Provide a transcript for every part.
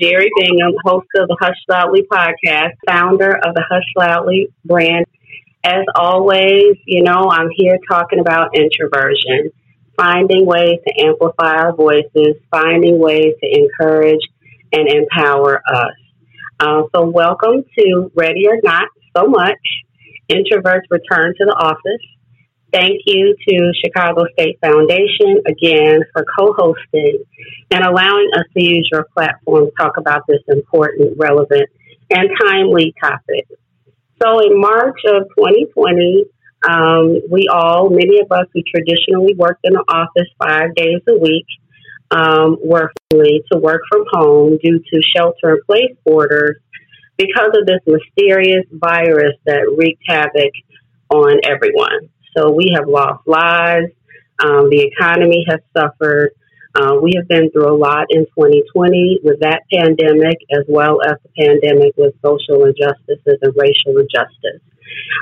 Jeri Bingham, host of the Hush Loudly podcast, founder of the Hush Loudly brand. As always, you know, I'm here talking about introversion, finding ways to amplify our voices, finding ways to encourage and empower us. Uh, so, welcome to Ready or Not So Much Introverts Return to the Office. Thank you to Chicago State Foundation again for co hosting and allowing us to use your platform to talk about this important, relevant, and timely topic. So, in March of 2020, um, we all, many of us who traditionally worked in the office five days a week, um, were free to work from home due to shelter in place orders because of this mysterious virus that wreaked havoc on everyone. So we have lost lives. Um, the economy has suffered. Uh, we have been through a lot in 2020 with that pandemic, as well as the pandemic with social injustices and racial injustice.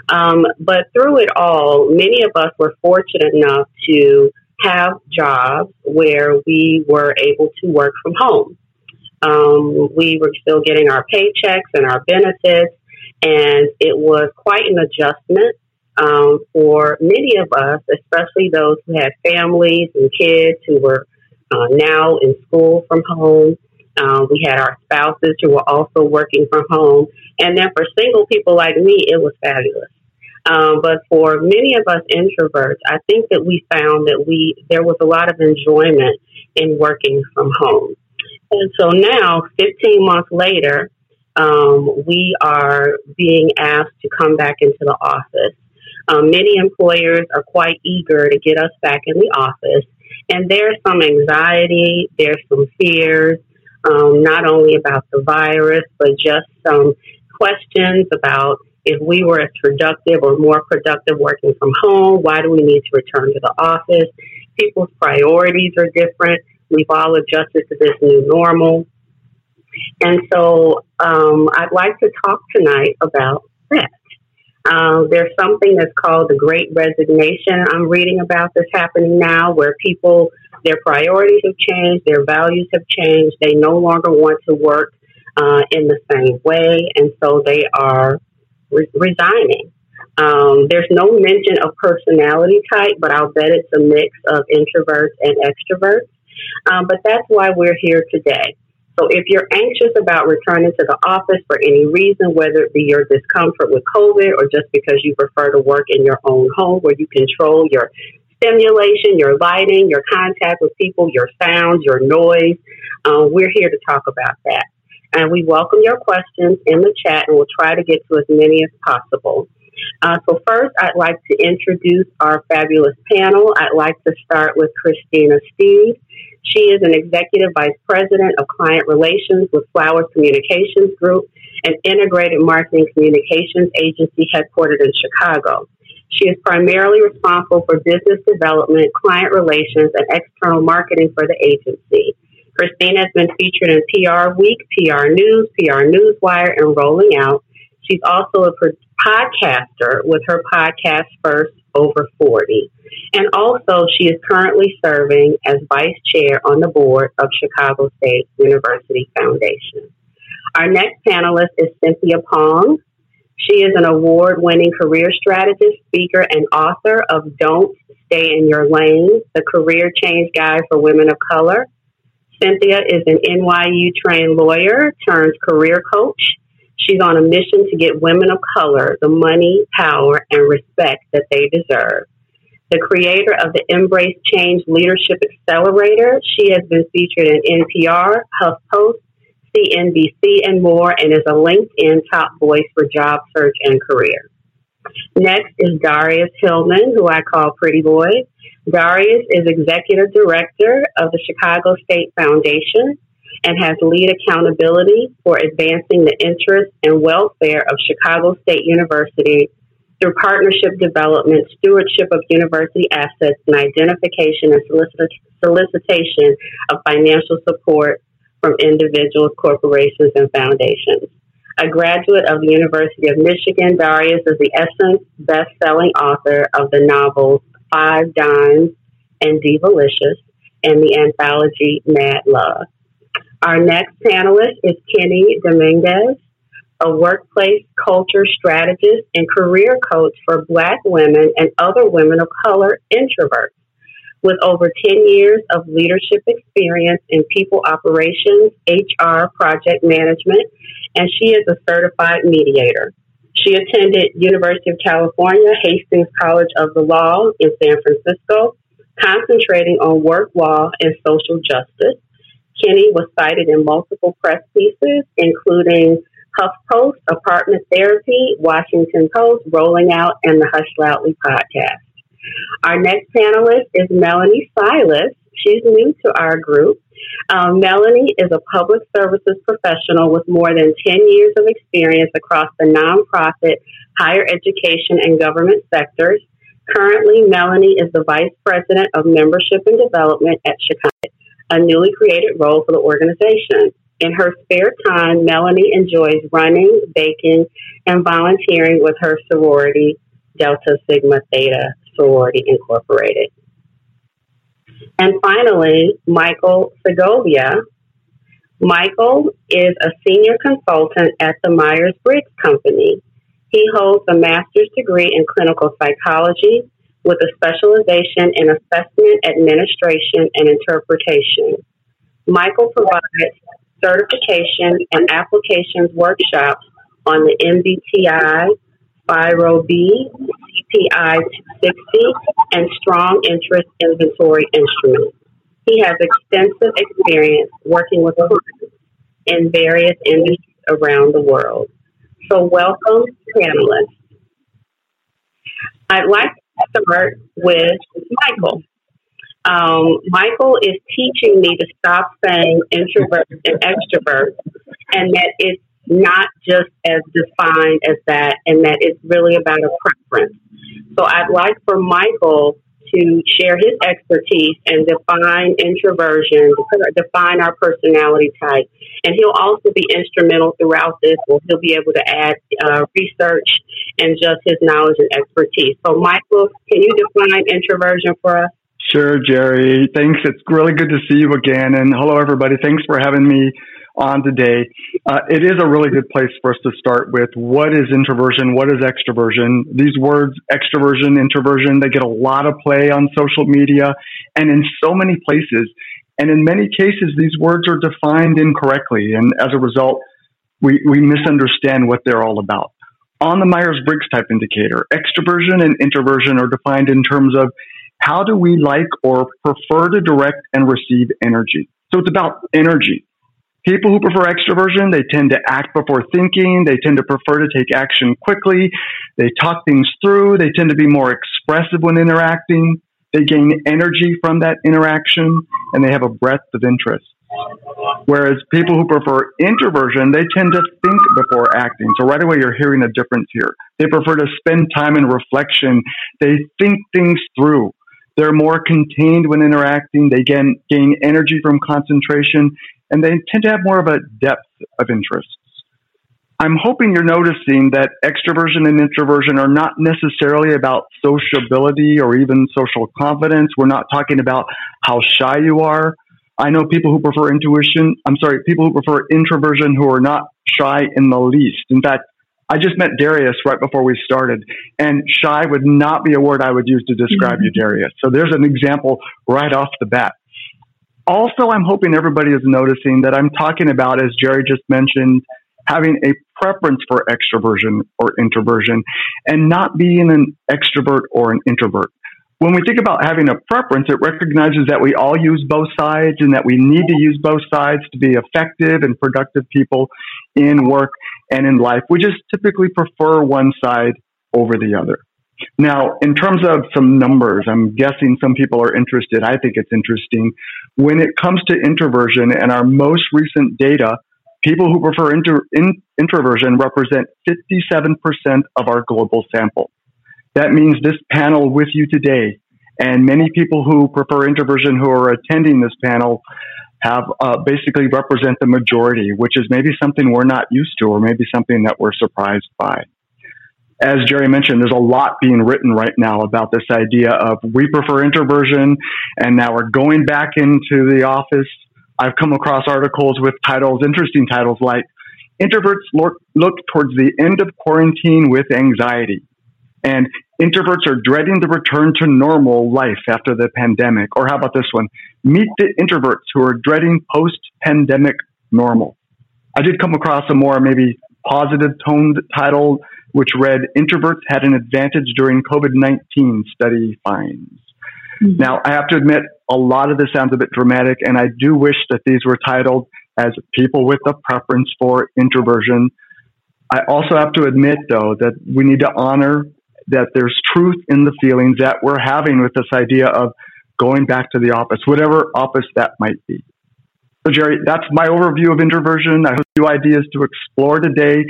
Um, but through it all, many of us were fortunate enough to have jobs where we were able to work from home. Um, we were still getting our paychecks and our benefits, and it was quite an adjustment um, for many of us, especially those who had families and kids who were uh, now in school from home. Um, we had our spouses who were also working from home. And then for single people like me, it was fabulous. Um, but for many of us introverts, I think that we found that we there was a lot of enjoyment in working from home. And so now, 15 months later, um, we are being asked to come back into the office. Um, many employers are quite eager to get us back in the office, and there's some anxiety, there's some fears, um, not only about the virus, but just some questions about if we were as productive or more productive working from home, why do we need to return to the office? People's priorities are different. We've all adjusted to this new normal. And so um, I'd like to talk tonight about that. Uh, there's something that's called the Great Resignation. I'm reading about this happening now where people, their priorities have changed, their values have changed. They no longer want to work uh, in the same way, and so they are re- resigning. Um, there's no mention of personality type, but I'll bet it's a mix of introverts and extroverts. Um, but that's why we're here today. So if you're anxious about returning to the office for any reason, whether it be your discomfort with COVID or just because you prefer to work in your own home where you control your stimulation, your lighting, your contact with people, your sounds, your noise, uh, we're here to talk about that. And we welcome your questions in the chat and we'll try to get to as many as possible. Uh, so first, I'd like to introduce our fabulous panel. I'd like to start with Christina Steed. She is an executive vice president of client relations with Flowers Communications Group, an integrated marketing communications agency headquartered in Chicago. She is primarily responsible for business development, client relations, and external marketing for the agency. Christina has been featured in PR Week, PR News, PR Newswire, and Rolling Out. She's also a podcaster with her podcast First Over 40. And also, she is currently serving as vice chair on the board of Chicago State University Foundation. Our next panelist is Cynthia Pong. She is an award winning career strategist, speaker, and author of Don't Stay in Your Lane, the career change guide for women of color. Cynthia is an NYU trained lawyer turned career coach She's on a mission to get women of color the money, power, and respect that they deserve. The creator of the Embrace Change Leadership Accelerator, she has been featured in NPR, HuffPost, CNBC, and more, and is a LinkedIn top voice for job search and career. Next is Darius Hillman, who I call Pretty Boy. Darius is Executive Director of the Chicago State Foundation and has lead accountability for advancing the interests and welfare of Chicago State University through partnership development, stewardship of university assets, and identification and solicitation of financial support from individuals, corporations, and foundations. A graduate of the University of Michigan, Darius is the Essence best-selling author of the novels Five Dimes and Divalicious and the anthology Mad Love. Our next panelist is Kenny Dominguez, a workplace culture strategist and career coach for Black women and other women of color introverts. With over 10 years of leadership experience in people operations, HR, project management, and she is a certified mediator. She attended University of California, Hastings College of the Law in San Francisco, concentrating on work law and social justice. Kenny was cited in multiple press pieces, including HuffPost, Apartment Therapy, Washington Post, Rolling Out, and the Hush Loudly podcast. Our next panelist is Melanie Silas. She's new to our group. Um, Melanie is a public services professional with more than 10 years of experience across the nonprofit, higher education, and government sectors. Currently, Melanie is the Vice President of Membership and Development at Chicago, a newly created role for the organization. In her spare time, Melanie enjoys running, baking, and volunteering with her sorority, Delta Sigma Theta Sorority Incorporated. And finally, Michael Segovia. Michael is a senior consultant at the Myers Briggs Company. He holds a master's degree in clinical psychology with a specialization in assessment, administration, and interpretation. Michael provides certification and applications workshops on the MBTI, FIRO-B, CPI 260, and strong interest inventory instruments. He has extensive experience working with clients in various industries around the world. So, welcome, panelists. I'd like start with Michael. Um, Michael is teaching me to stop saying introvert and extrovert, and that it's not just as defined as that, and that it's really about a preference. So I'd like for Michael to share his expertise and define introversion, define our personality type. And he'll also be instrumental throughout this, he'll be able to add uh, research and just his knowledge and expertise. So, Michael, can you define introversion for us? Sure, Jeri. Thanks. It's really good to see you again. And hello, everybody. Thanks for having me on today. Uh, it is a really good place for us to start with what is introversion, what is extroversion. These words, extroversion, introversion, they get a lot of play on social media and in so many places. And in many cases, these words are defined incorrectly. And as a result, we, we misunderstand what they're all about. On the Myers Briggs type indicator, extroversion and introversion are defined in terms of how do we like or prefer to direct and receive energy. So it's about energy. People who prefer extroversion, they tend to act before thinking. They tend to prefer to take action quickly. They talk things through. They tend to be more expressive when interacting. They gain energy from that interaction and they have a breadth of interest. Whereas people who prefer introversion, they tend to think before acting. So right away, you're hearing a difference here. They prefer to spend time in reflection. They think things through. They're more contained when interacting. They gain, gain energy from concentration and they tend to have more of a depth of interests. I'm hoping you're noticing that extroversion and introversion are not necessarily about sociability or even social confidence. We're not talking about how shy you are. I know people who prefer intuition, I'm sorry, people who prefer introversion who are not shy in the least. In fact, I just met Darius right before we started, and shy would not be a word I would use to describe mm-hmm. you, Darius. So there's an example right off the bat. Also, I'm hoping everybody is noticing that I'm talking about, as Jeri just mentioned, having a preference for extroversion or introversion and not being an extrovert or an introvert. When we think about having a preference, it recognizes that we all use both sides and that we need to use both sides to be effective and productive people in work and in life. We just typically prefer one side over the other. Now, in terms of some numbers, I'm guessing some people are interested. I think it's interesting. When it comes to introversion and our most recent data, people who prefer inter- in- introversion represent 57% of our global sample. That means this panel with you today and many people who prefer introversion who are attending this panel have uh, basically represent the majority, which is maybe something we're not used to or maybe something that we're surprised by as Jeri mentioned, there's a lot being written right now about this idea of we prefer introversion, and now we're going back into the office. I've come across articles with titles, interesting titles like Introverts look, look towards the end of quarantine with anxiety. And introverts are dreading the return to normal life after the pandemic. Or how about this one? Meet the introverts who are dreading post pandemic normal. I did come across a more maybe positive toned title, which read Introverts had an advantage during COVID 19 study finds. Mm-hmm. Now, I have to admit, a lot of this sounds a bit dramatic, and I do wish that these were titled as people with a preference for introversion. I also have to admit, though, that we need to honor that there's truth in the feelings that we're having with this idea of going back to the office, whatever office that might be. So, Jeri, that's my overview of introversion. I have a few ideas to explore today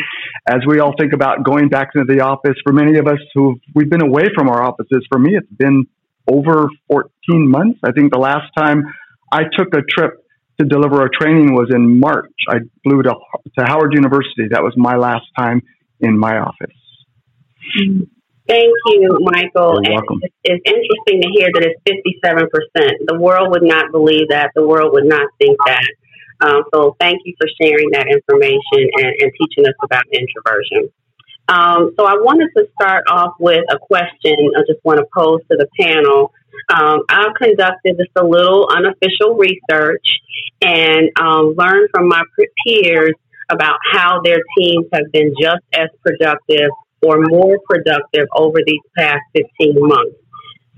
as we all think about going back into the office. For many of us who we've been away from our offices, for me, it's been over 14 months. I think the last time I took a trip to deliver a training was in March. I flew to, to Howard University. That was my last time in my office. Thank you, Michael. You're welcome. It's, it's interesting to hear that it's 57%. The world would not believe that. The world would not think that. Um, so thank you for sharing that information and, and teaching us about introversion. Um, so I wanted to start off with a question I just want to pose to the panel. Um, I've conducted just a little unofficial research and um, learned from my peers about how their teams have been just as productive or more productive over these past 15 months.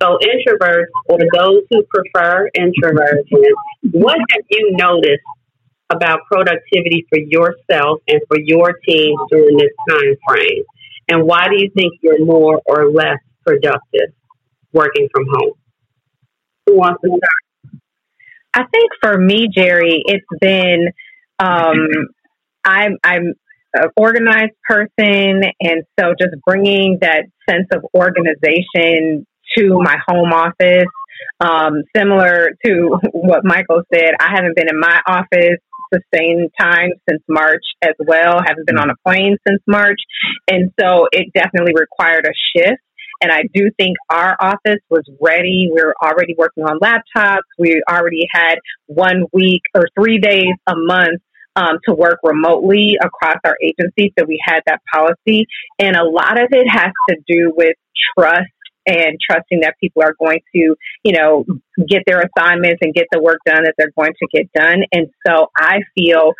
So, introverts or those who prefer introversion, what have you noticed about productivity for yourself and for your team during this time frame? And why do you think you're more or less productive working from home? Who wants to start? I think for me, Jeri, it's been um, I'm I'm an organized person, and so just bringing that sense of organization to my home office. Um, similar to what Michael said, I haven't been in my office same time since March as well. Haven't been on a plane since March. And so it definitely required a shift. And I do think our office was ready. We were already working on laptops. We already had one week or three days a month um, to work remotely across our agency. So we had that policy. And a lot of it has to do with trust and trusting that people are going to, you know, get their assignments and get the work done that they're going to get done. And so I feel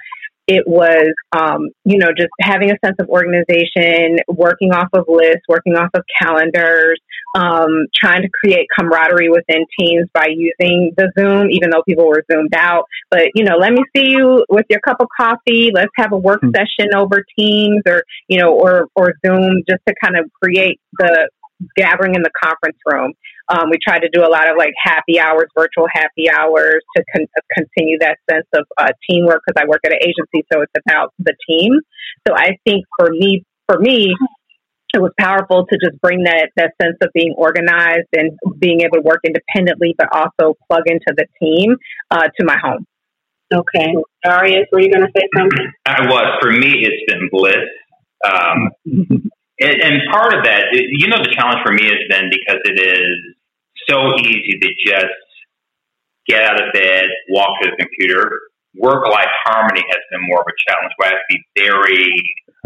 it was, um, you know, just having a sense of organization, working off of lists, working off of calendars, um, trying to create camaraderie within teams by using the Zoom, even though people were zoomed out. But, you know, let me see you with your cup of coffee. Let's have a work mm-hmm. session over Teams or, you know, or, or Zoom just to kind of create the, gathering in the conference room. Um, we tried to do a lot of like happy hours, virtual happy hours to con- continue that sense of uh, teamwork because I work at an agency, so it's about the team. So I think for me, for me, it was powerful to just bring that that sense of being organized and being able to work independently, but also plug into the team uh, to my home. Okay, Darius, were you going to say something? I was. For me, it's been bliss. Um, And, and part of that, you know, the challenge for me has been because it is so easy to just get out of bed, walk to the computer. Work life harmony has been more of a challenge where I have to be very,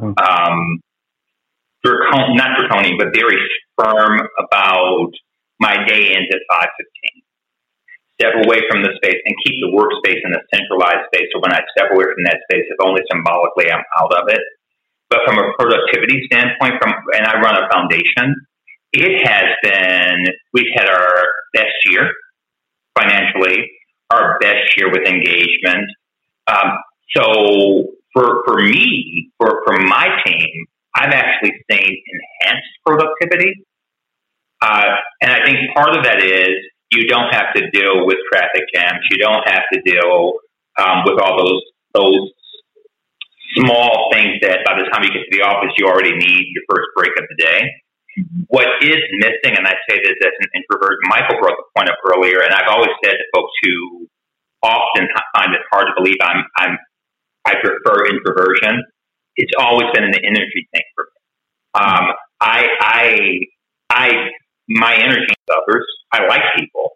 oh. um, dracon- not draconian, but very firm about my day ends at 5.15. Step away from the space and keep the workspace in a centralized space. So when I step away from that space, if only symbolically I'm out of it. But from a productivity standpoint, from and I run a foundation, it has been we've had our best year financially, our best year with engagement. Um, so for for me, for for my team, I've actually seen enhanced productivity, uh, and I think part of that is you don't have to deal with traffic jams. You don't have to deal um, with all those those small things that by the time you get to the office, you already need your first break of the day. What is missing, and I say this as an introvert, Michael brought the point up earlier, and I've always said to folks who often find it hard to believe I'm, I'm I prefer introversion. It's always been an energy thing for me. Um, I, I, I, my energy is others. I like people,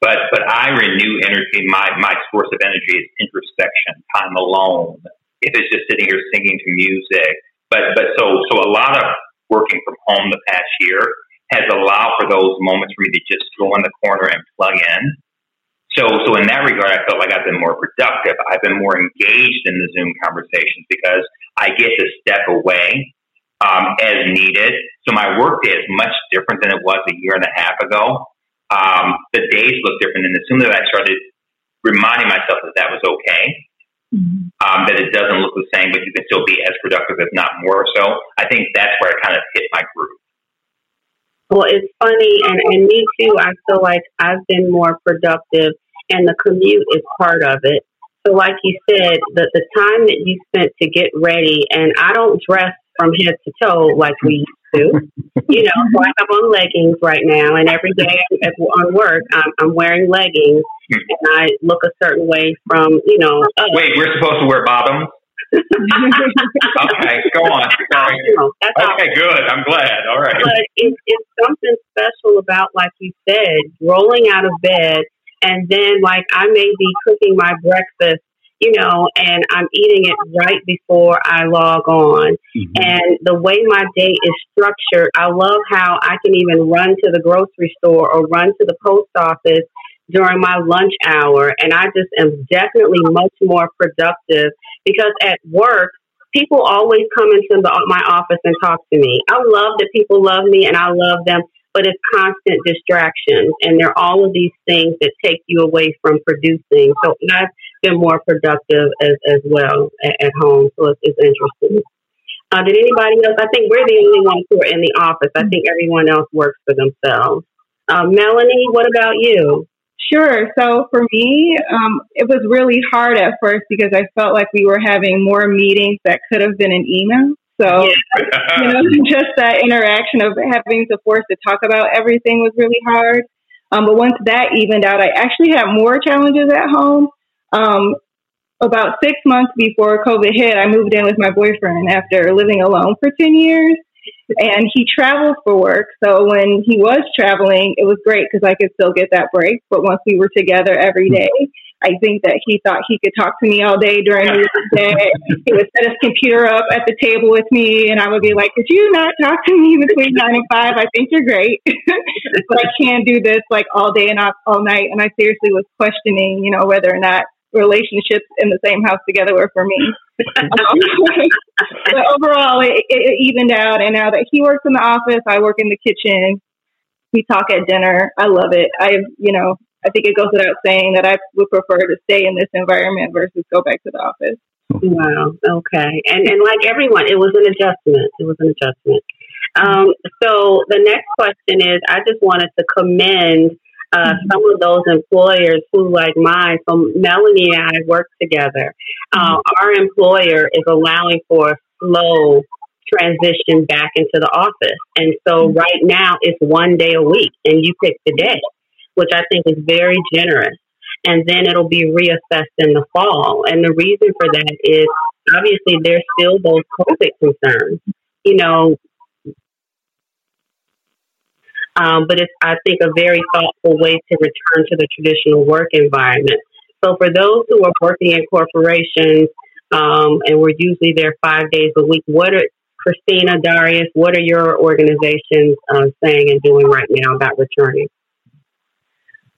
but but I renew energy, my my source of energy is introspection, time alone. If it's just sitting here singing to music, but but so so a lot of working from home the past year has allowed for those moments for me to just go in the corner and plug in. So so in that regard, I felt like I've been more productive. I've been more engaged in the Zoom conversations because I get to step away um, as needed. So my workday is much different than it was a year and a half ago um, the days look different. And as soon as I started reminding myself that that was okay, mm-hmm. um, that it doesn't look the same, but you can still be as productive, if not more so, I think that's where I kind of hit my groove. Well, it's funny, and, and me too. I feel like I've been more productive, and the commute is part of it. So, like you said, the, the time that you spent to get ready, and I don't dress from head to toe like we used to. you know, so I have on leggings right now, and every day on work, I'm, I'm wearing leggings, and I look a certain way from, you know. Uh, Wait, we're supposed to wear bottoms? okay, go on. Sorry. okay, good. I'm glad. All right. But it, it's something special about, like you said, rolling out of bed, and then, like, I may be cooking my breakfast you know, and I'm eating it right before I log on. Mm-hmm. And the way my day is structured, I love how I can even run to the grocery store or run to the post office during my lunch hour. And I just am definitely much more productive because at work, people always come into the, my office and talk to me. I love that people love me and I love them but it's constant distractions. And there are all of these things that take you away from producing. So I've more productive as, as well at, at home. So it's, it's interesting. Uh, did anybody else? I think we're the only ones who are in the office. I think everyone else works for themselves. Uh, Melanie, what about you? Sure. So for me, um, it was really hard at first because I felt like we were having more meetings that could have been an email. So, yeah. you know, just that interaction of having to force to talk about everything was really hard. Um, but once that evened out, I actually had more challenges at home. Um, about six months before COVID hit, I moved in with my boyfriend after living alone for 10 years. And he travels for work. So when he was traveling, it was great because I could still get that break. But once we were together every day, I think that he thought he could talk to me all day during the day. he would set his computer up at the table with me, and I would be like, "Could you not talk to me between nine and five? I think you're great, but I can't do this like all day and all night." And I seriously was questioning, you know, whether or not relationships in the same house together were for me. um, but overall, it, it evened out, and now that he works in the office, I work in the kitchen. We talk at dinner. I love it. I, you know, I think it goes without saying that I would prefer to stay in this environment versus go back to the office. Wow. Okay. And and like everyone, it was an adjustment. It was an adjustment. Um, so the next question is, I just wanted to commend uh, some of those employers who, like mine, so Melanie and I work together. Uh. Our employer is allowing for a slow transition back into the office, and so mm-hmm. right now it's one day a week, and you pick the day which I think is very generous. And then it'll be reassessed in the fall. And the reason for that is obviously there's still those COVID concerns, you know. Um, but it's, I think, a very thoughtful way to return to the traditional work environment. So for those who are working in corporations, um, and we're usually there five days a week, what are Christina, Darius, what are your organizations uh, saying and doing right now about returning?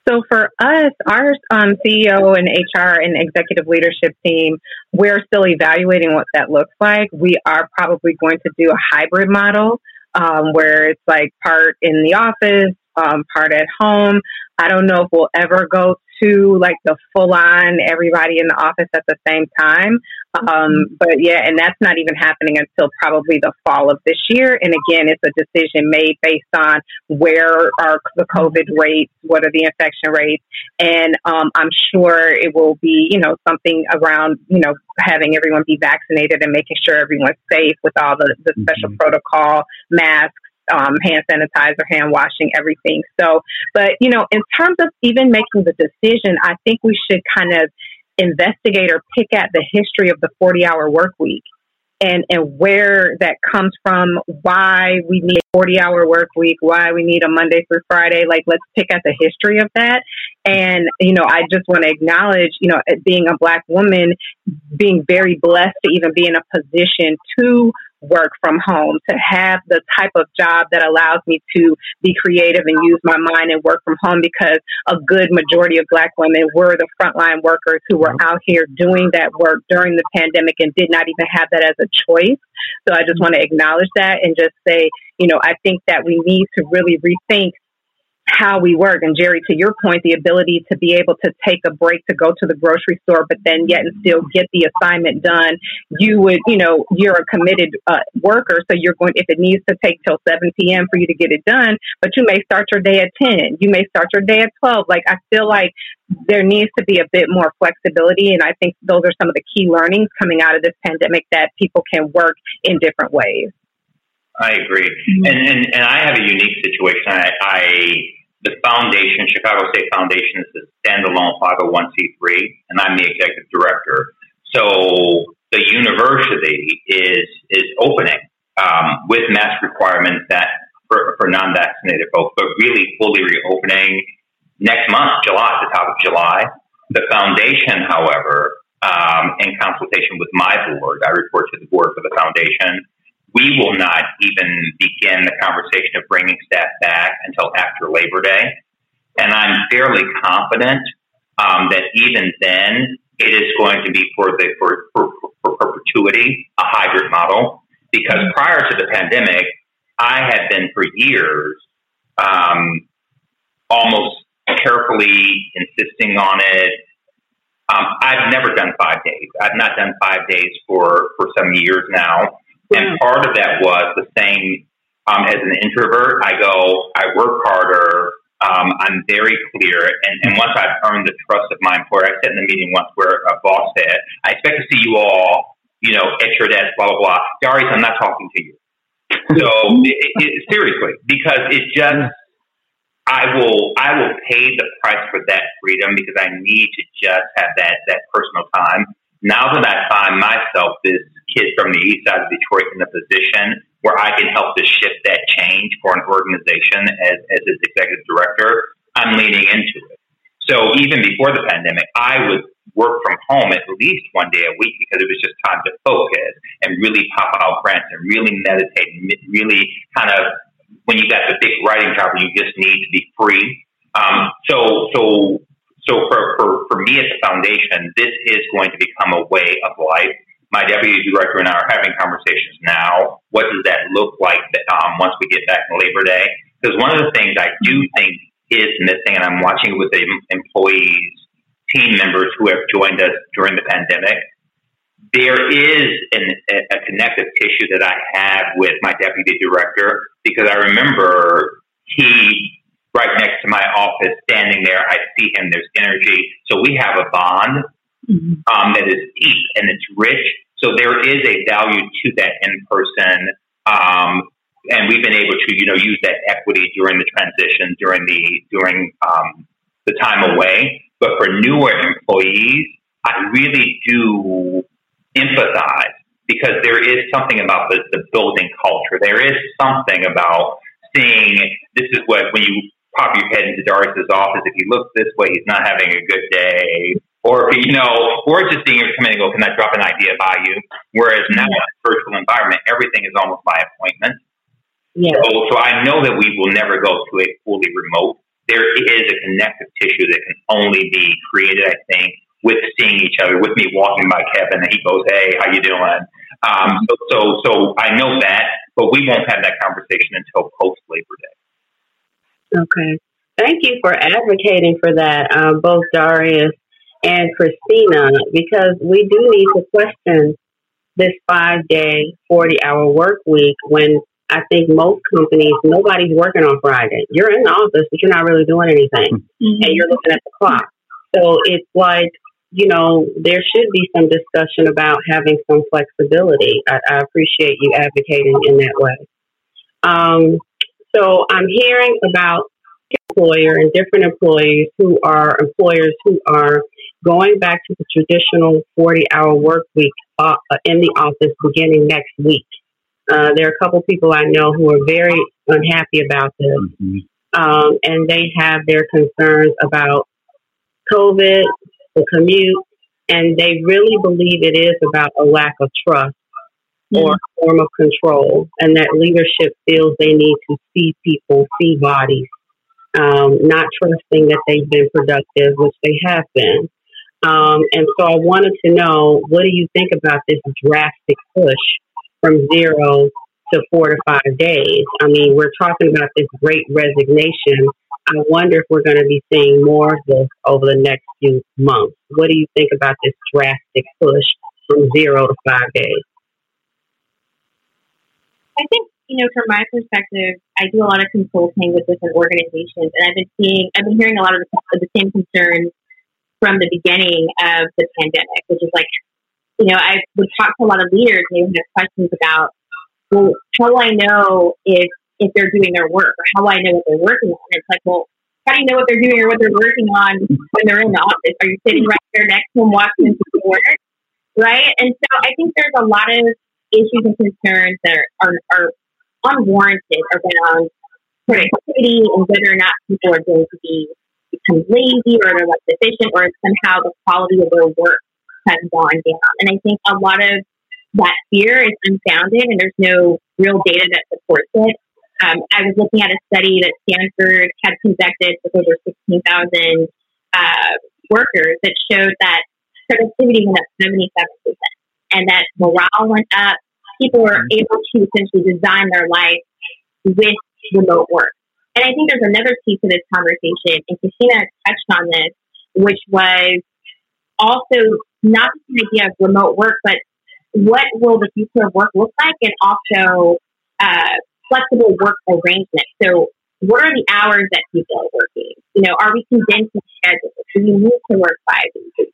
So for us, our um, CEO and HR and executive leadership team, we're still evaluating what that looks like. We are probably going to do a hybrid model um, where it's like part in the office, um, part at home. I don't know if we'll ever go to like the full on everybody in the office at the same time. Um, but yeah, and that's not even happening until probably the fall of this year. And again, it's a decision made based on where are the COVID rates, what are the infection rates, and um, I'm sure it will be, you know, something around, you know, having everyone be vaccinated and making sure everyone's safe with all the, the special mm-hmm. protocol, masks, um, hand sanitizer, hand washing, everything. So, but you know, in terms of even making the decision, I think we should kind of investigate or pick at the history of the 40 hour work week. and, and where that comes from, why we need a 40 hour work week, why we need a Monday through Friday. Like, let's pick at the history of that. And, you know, I just want to acknowledge, you know, being a Black woman, being very blessed to even be in a position to work from home, to have the type of job that allows me to be creative and use my mind and work from home because a good majority of black women were the frontline workers who were out here doing that work during the pandemic and did not even have that as a choice. So I just mm-hmm. want to acknowledge that and just say, you know, I think that we need to really rethink how we work. And Jeri, to your point, the ability to be able to take a break to go to the grocery store, but then yet and still get the assignment done. You would, you know, you're a committed uh, worker, so you're going. If it needs to take till seven p.m. for you to get it done, but you may start your day at ten. You may start your day at twelve. Like I feel like there needs to be a bit more flexibility, and I think those are some of the key learnings coming out of this pandemic that people can work in different ways. I agree, mm-hmm. and, and and I have a unique situation. I, I the foundation, Chicago State Foundation, is a standalone 501c3, and I'm the executive director. So the university is is opening um, with mask requirements that for, for non-vaccinated folks, but really fully reopening next month, July, the top of July. The foundation, however, um, in consultation with my board, I report to the board for the foundation we will not even begin the conversation of bringing staff back until after Labor Day. And I'm fairly confident um, that even then, it is going to be for the for, for, for perpetuity a hybrid model. Because prior to the pandemic, I had been for years um, almost carefully insisting on it. Um, I've never done five days. I've not done five days for for some years now. And part of that was the same um, as an introvert. I go, I work harder. Um, I'm very clear. And, and once I've earned the trust of my employer, I said in the meeting once where a boss said, I expect to see you all, you know, at your desk, blah, blah, blah. Darius, I'm not talking to you. So it, it, seriously, because it just, I will, I will pay the price for that freedom because I need to just have that, that personal time. Now that I find myself this kid from the east side of Detroit in a position where I can help to shift that change for an organization as, as its executive director, I'm leaning into it. So even before the pandemic, I would work from home at least one day a week because it was just time to focus and really pop out grants and really meditate and really kind of when you got the big writing job you just need to be free. Um, so so so for, for, for me at the foundation, this is going to become a way of life my deputy director and I are having conversations now. What does that look like um, once we get back in Labor Day? Because one of the things I do think is missing, and I'm watching with the employees, team members who have joined us during the pandemic, there is an, a connective tissue that I have with my deputy director because I remember he right next to my office standing there. I see him. There's energy. So we have a bond mm-hmm. um, that is deep and it's rich. So there is a value to that in person. Um, and we've been able to, you know, use that equity during the transition, during the during um, the time away. But for newer employees, I really do empathize because there is something about the, the building culture. There is something about seeing this is what when you pop your head into Darius's office, if he looks this way, he's not having a good day or you know, or just able to come in and go, can I drop an idea by you? Whereas now in a virtual environment, everything is almost by appointment. Yeah. So, so I know that we will never go to a fully remote. There is a connective tissue that can only be created, I think, with seeing each other, with me walking by Kevin and he goes, "Hey, how you doing?" Um, so, so, so I know that, but we won't have that conversation until post Labor Day. Okay. Thank you for advocating for that, uh, both Darius and Christina because we do need to question this five day, 40 hour work week when I think most companies, nobody's working on Friday. You're in the office, but you're not really doing anything mm-hmm. and you're looking at the clock. So it's like, you know, there should be some discussion about having some flexibility. I, I appreciate you advocating in that way. Um, so I'm hearing about employer and different employees who are employers who are going back to the traditional 40 hour work week uh, in the office beginning next week. Uh, there are a couple people I know who are very unhappy about this, mm-hmm. um, and they have their concerns about COVID, the commute, and they really believe it is about a lack of trust mm-hmm. or a form of control, and that leadership feels they need to see people, see bodies, um, not trusting that they've been productive, which they have been. Um, and so I wanted to know what do you think about this drastic push from zero to four to five days? I mean, we're talking about this great resignation. I wonder if we're going to be seeing more of this over the next few months. What do you think about this drastic push from zero to five days? I think, you know, from my perspective, I do a lot of consulting with different organizations, and I've been seeing, I've been hearing a lot of the, the same concerns from the beginning of the pandemic, which is like, you know, I would talk to a lot of leaders and they would have questions about, well, how do I know if if they're doing their work or how do I know what they're working on? It's like, well, how do you know what they're doing or what they're working on when they're in the office? Are you sitting right there next to them watching them work? Right? And so I think there's a lot of issues and concerns that are, are, are unwarranted around productivity and whether or not people are going to be become lazy or they're less efficient or somehow the quality of their work has gone down. And I think a lot of that fear is unfounded and there's no real data that supports it. Um, I was looking at a study that Stanford had conducted with over 16,000 uh, workers that showed that productivity went up 77% and that morale went up. People were able to essentially design their life with remote work. And I think there's another piece of this conversation, and Christina touched on this, which was also not just the idea of remote work, but what will the future of work look like, and also uh, flexible work arrangements. So, what are the hours that people are working? You know, are we condensing schedules? Do we need to work five days?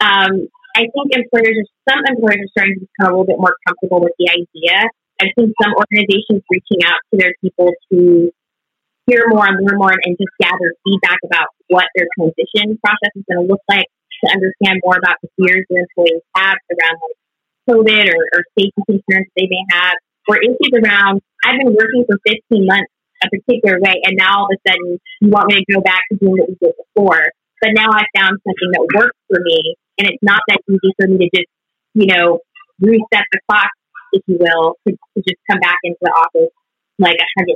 Um, I think employers, are some employers are starting to become a little bit more comfortable with the idea. I've seen some organizations reaching out to their people to hear more and learn more and just gather feedback about what their transition process is going to look like to understand more about the fears their employees have around like COVID or, or safety concerns they may have, or issues around, I've been working for 15 months a particular way, and now all of a sudden you want me to go back to doing what we did before. But now I found something that works for me, and it's not that easy for me to just, you know, reset the clock, if you will, to, to just come back into the office like a 100%.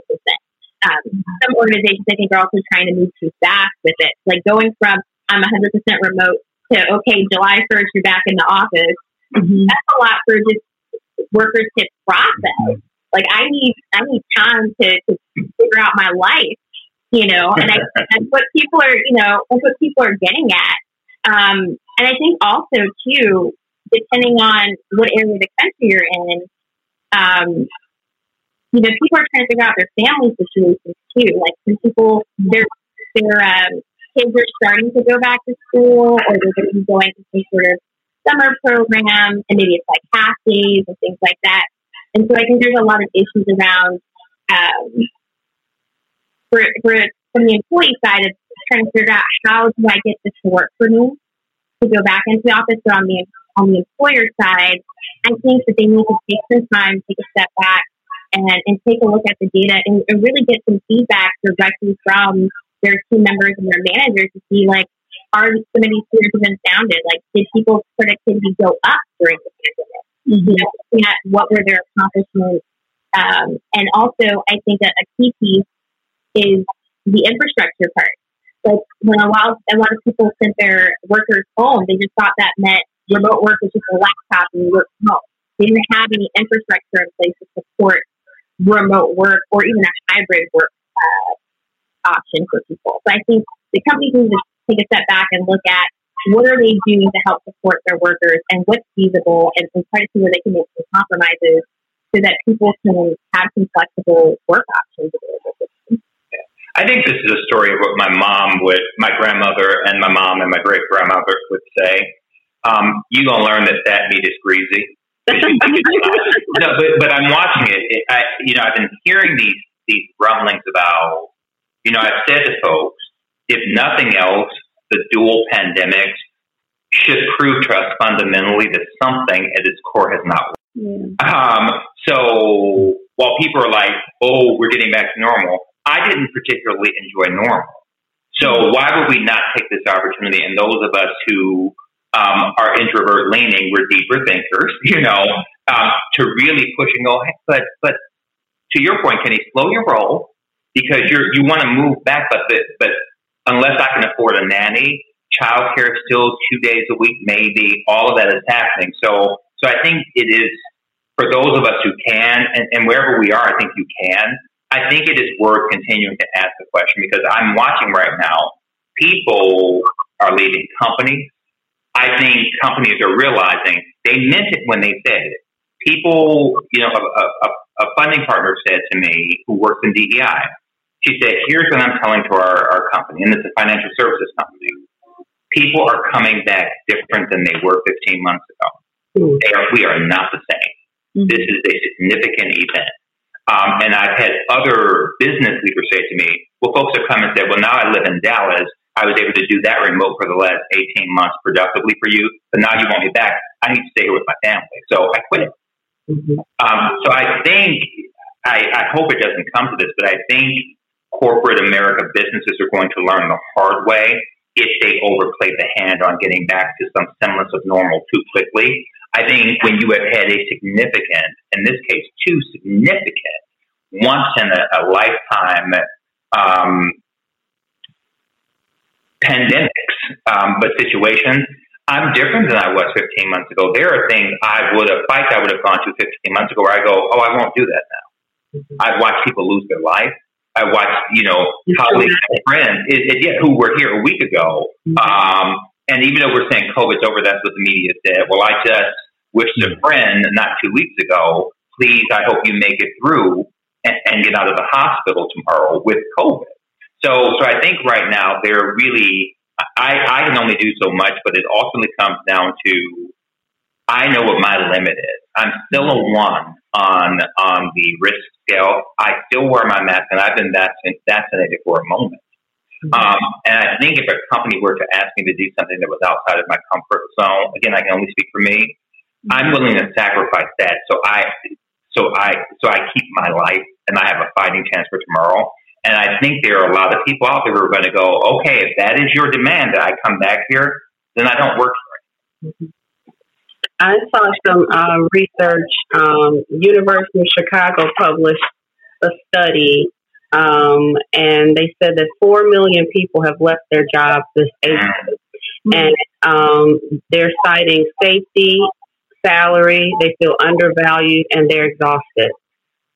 Um, some organizations, I think, are also trying to move too fast with it. Like going from I'm a 100% remote to okay, July 1st, you're back in the office. Mm-hmm. That's a lot for just workers to process. Like I need, I need time to, to figure out my life, you know, and I, that's what people are, you know, that's what people are getting at. Um, and I think also too, depending on what area of the country you're in, um, you know, people are trying to figure out their family situations too. Like some people, their their um, kids are starting to go back to school, or they're going to be going to some sort of summer program, and maybe it's like half days and things like that. And so I think there's a lot of issues around um, for, for from the employee side of trying to figure out how do I get this to work for me to go back into the office, but on the on the employer side, I think that they need to take some time, take a step back, and, and take a look at the data and, and really get some feedback directly from their team members and their managers to see like are some of these fears have been founded? Like, did people's productivity go up during the pandemic? Mm-hmm. You know, looking at what were their accomplishments, um, and also I think that a key piece is the infrastructure part. Like when a lot, a lot of people sent their workers home, they just thought that meant remote work was just a laptop and you work from home. They didn't have any infrastructure in place to support remote work or even a hybrid work uh, option for people. So I think the companies need to take a step back and look at what are they doing to help support their workers and what's feasible and, and try to see where they can make some compromises so that people can have some flexible work options available I think this is a story of what my mom would, my grandmother and my mom and my great grandmother would say. Um, you're going to learn that that meat is greasy no, but but I'm watching it. it I, you know, I've been hearing these these rumblings about. You know, I've said to folks, if nothing else, the dual pandemics should prove to us fundamentally that something at its core has not worked. Yeah. Um, so while people are like, oh, we're getting back to normal, I didn't particularly enjoy normal. So why would we not take this opportunity? And those of us who um, are introvert leaning, we're deeper thinkers, you know, um, to really push and go, hey, but, but to your point, can Kenny, slow your roll because you're, you want to move back, but, the, but unless I can afford a nanny, childcare is still two days a week, maybe all of that is happening. So, so I think it is for those of us who can, and, and wherever we are, I think you can. I think it is worth continuing to ask the question because I'm watching right now. People are leaving companies. I think companies are realizing they meant it when they said it. People, you know, a, a, a funding partner said to me who works in DEI, she said, here's what I'm telling to our, our company, and it's a financial services company. People are coming back different than they were 15 months ago. Mm. They are, we are not the same. Mm-hmm. This is a significant event. Um, and I've had other business leaders say to me, well, folks have come and said, well, now I live in Dallas. I was able to do that remote for the last 18 months productively for you, but now you want me back. I need to stay here with my family. So I quit it. Mm-hmm. Um, so I think, I, I hope it doesn't come to this, but I think corporate America businesses are going to learn the hard way if they overplay the hand on getting back to some semblance of normal too quickly. I think when you have had a significant, in this case, two significant, once in a, a lifetime um, pandemics, um, but situations, I'm different than I was 15 months ago. There are things I would have, fights I would have gone to 15 months ago where I go, oh, I won't do that now. Mm-hmm. I've watched people lose their life. I watched, you know, colleagues and friends it, it, yeah, who were here a week ago. Mm-hmm. Um, and even though we're saying COVID's over, that's what the media said. Well, I just wished a friend not two weeks ago, please, I hope you make it through and, and get out of the hospital tomorrow with COVID. So, so I think right now they're really, I, I can only do so much, but it ultimately comes down to I know what my limit is. I'm still a one on on the risk scale. I still wear my mask, and I've been that since vaccinated for a moment. Mm-hmm. Um, and I think if a company were to ask me to do something that was outside of my comfort zone, again, I can only speak for me. I'm willing to sacrifice that. So I, so I, so I keep my life, and I have a fighting chance for tomorrow. And I think there are a lot of people out there who are going to go, okay, if that is your demand that I come back here, then I don't work for it. I saw some uh, research. Um, University of Chicago published a study, um, and they said that four million people have left their jobs this April, and um, they're citing safety, salary, they feel undervalued, and they're exhausted.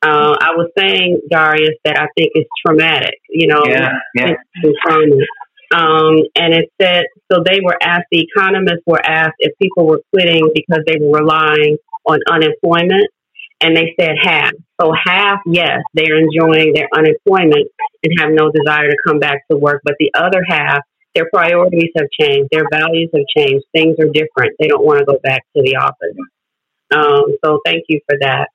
Uh, I was saying, Darius, that I think it's traumatic. You know, yeah, yeah. Um, and it said, so they were asked, the economists were asked if people were quitting because they were relying on unemployment. And they said half. So half, yes, they're enjoying their unemployment and have no desire to come back to work. But the other half, their priorities have changed. Their values have changed. Things are different. They don't want to go back to the office. Um, so thank you for that.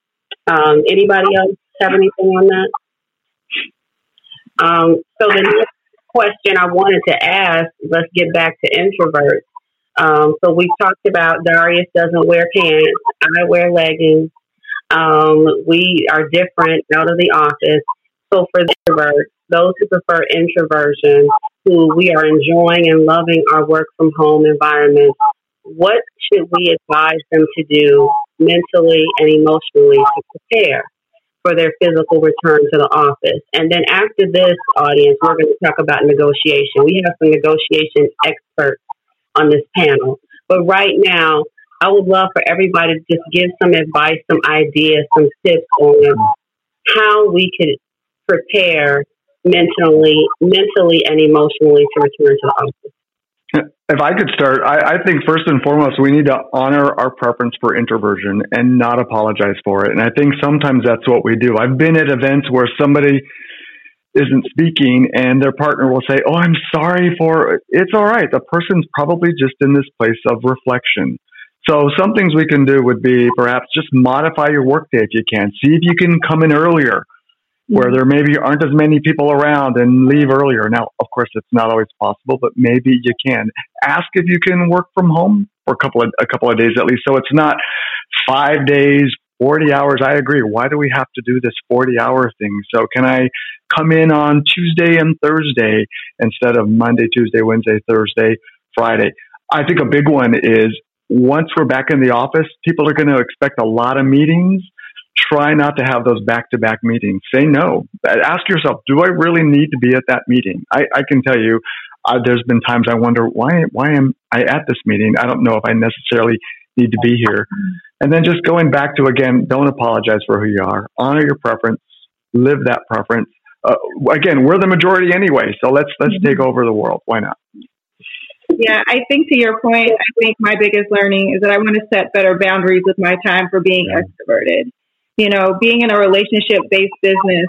Um, anybody else have anything on that? Um, so the next question I wanted to ask, let's get back to introverts. Um, so we've talked about Darius doesn't wear pants. I wear leggings. Um, we are different out of the office. So for the introverts, those who prefer introversion, who we are enjoying and loving our work from home environment, what should we advise them to do mentally and emotionally to prepare? for their physical return to the office. And then after this audience, we're going to talk about negotiation. We have some negotiation experts on this panel. But right now, I would love for everybody to just give some advice, some ideas, some tips on how we could prepare mentally, mentally and emotionally to return to the office. If I could start, I, I, think first and foremost, we need to honor our preference for introversion and not apologize for it. And I think sometimes that's what we do. I've been at events where somebody isn't speaking and their partner will say, Oh, I'm sorry for it. It's all right. The person's probably just in this place of reflection. So some things we can do would be perhaps just modify your workday if you can. See if you can come in earlier where there maybe aren't as many people around and leave earlier. Now, of course, it's not always possible, but maybe you can ask if you can work from home for a couple of a couple of days at least. So it's not five days, forty hours. I agree. Why do we have to do this forty hour thing? So can I come in on Tuesday and Thursday instead of Monday, Tuesday, Wednesday, Thursday, Friday? I think a big one is once we're back in the office, people are going to expect a lot of meetings try not to have those back to back meetings. Say no. Ask yourself, do I really need to be at that meeting? I, I can tell you, uh, there's been times I wonder why why am I at this meeting? I don't know if I necessarily need to be here. And then just going back to again, don't apologize for who you are. Honor your preference. Live that preference. Uh, again, we're the majority anyway, so let's let's take over the world. Why not? Yeah, I think to your point, I think my biggest learning is that I want to set better boundaries with my time for being yeah. extroverted you know, being in a relationship based business,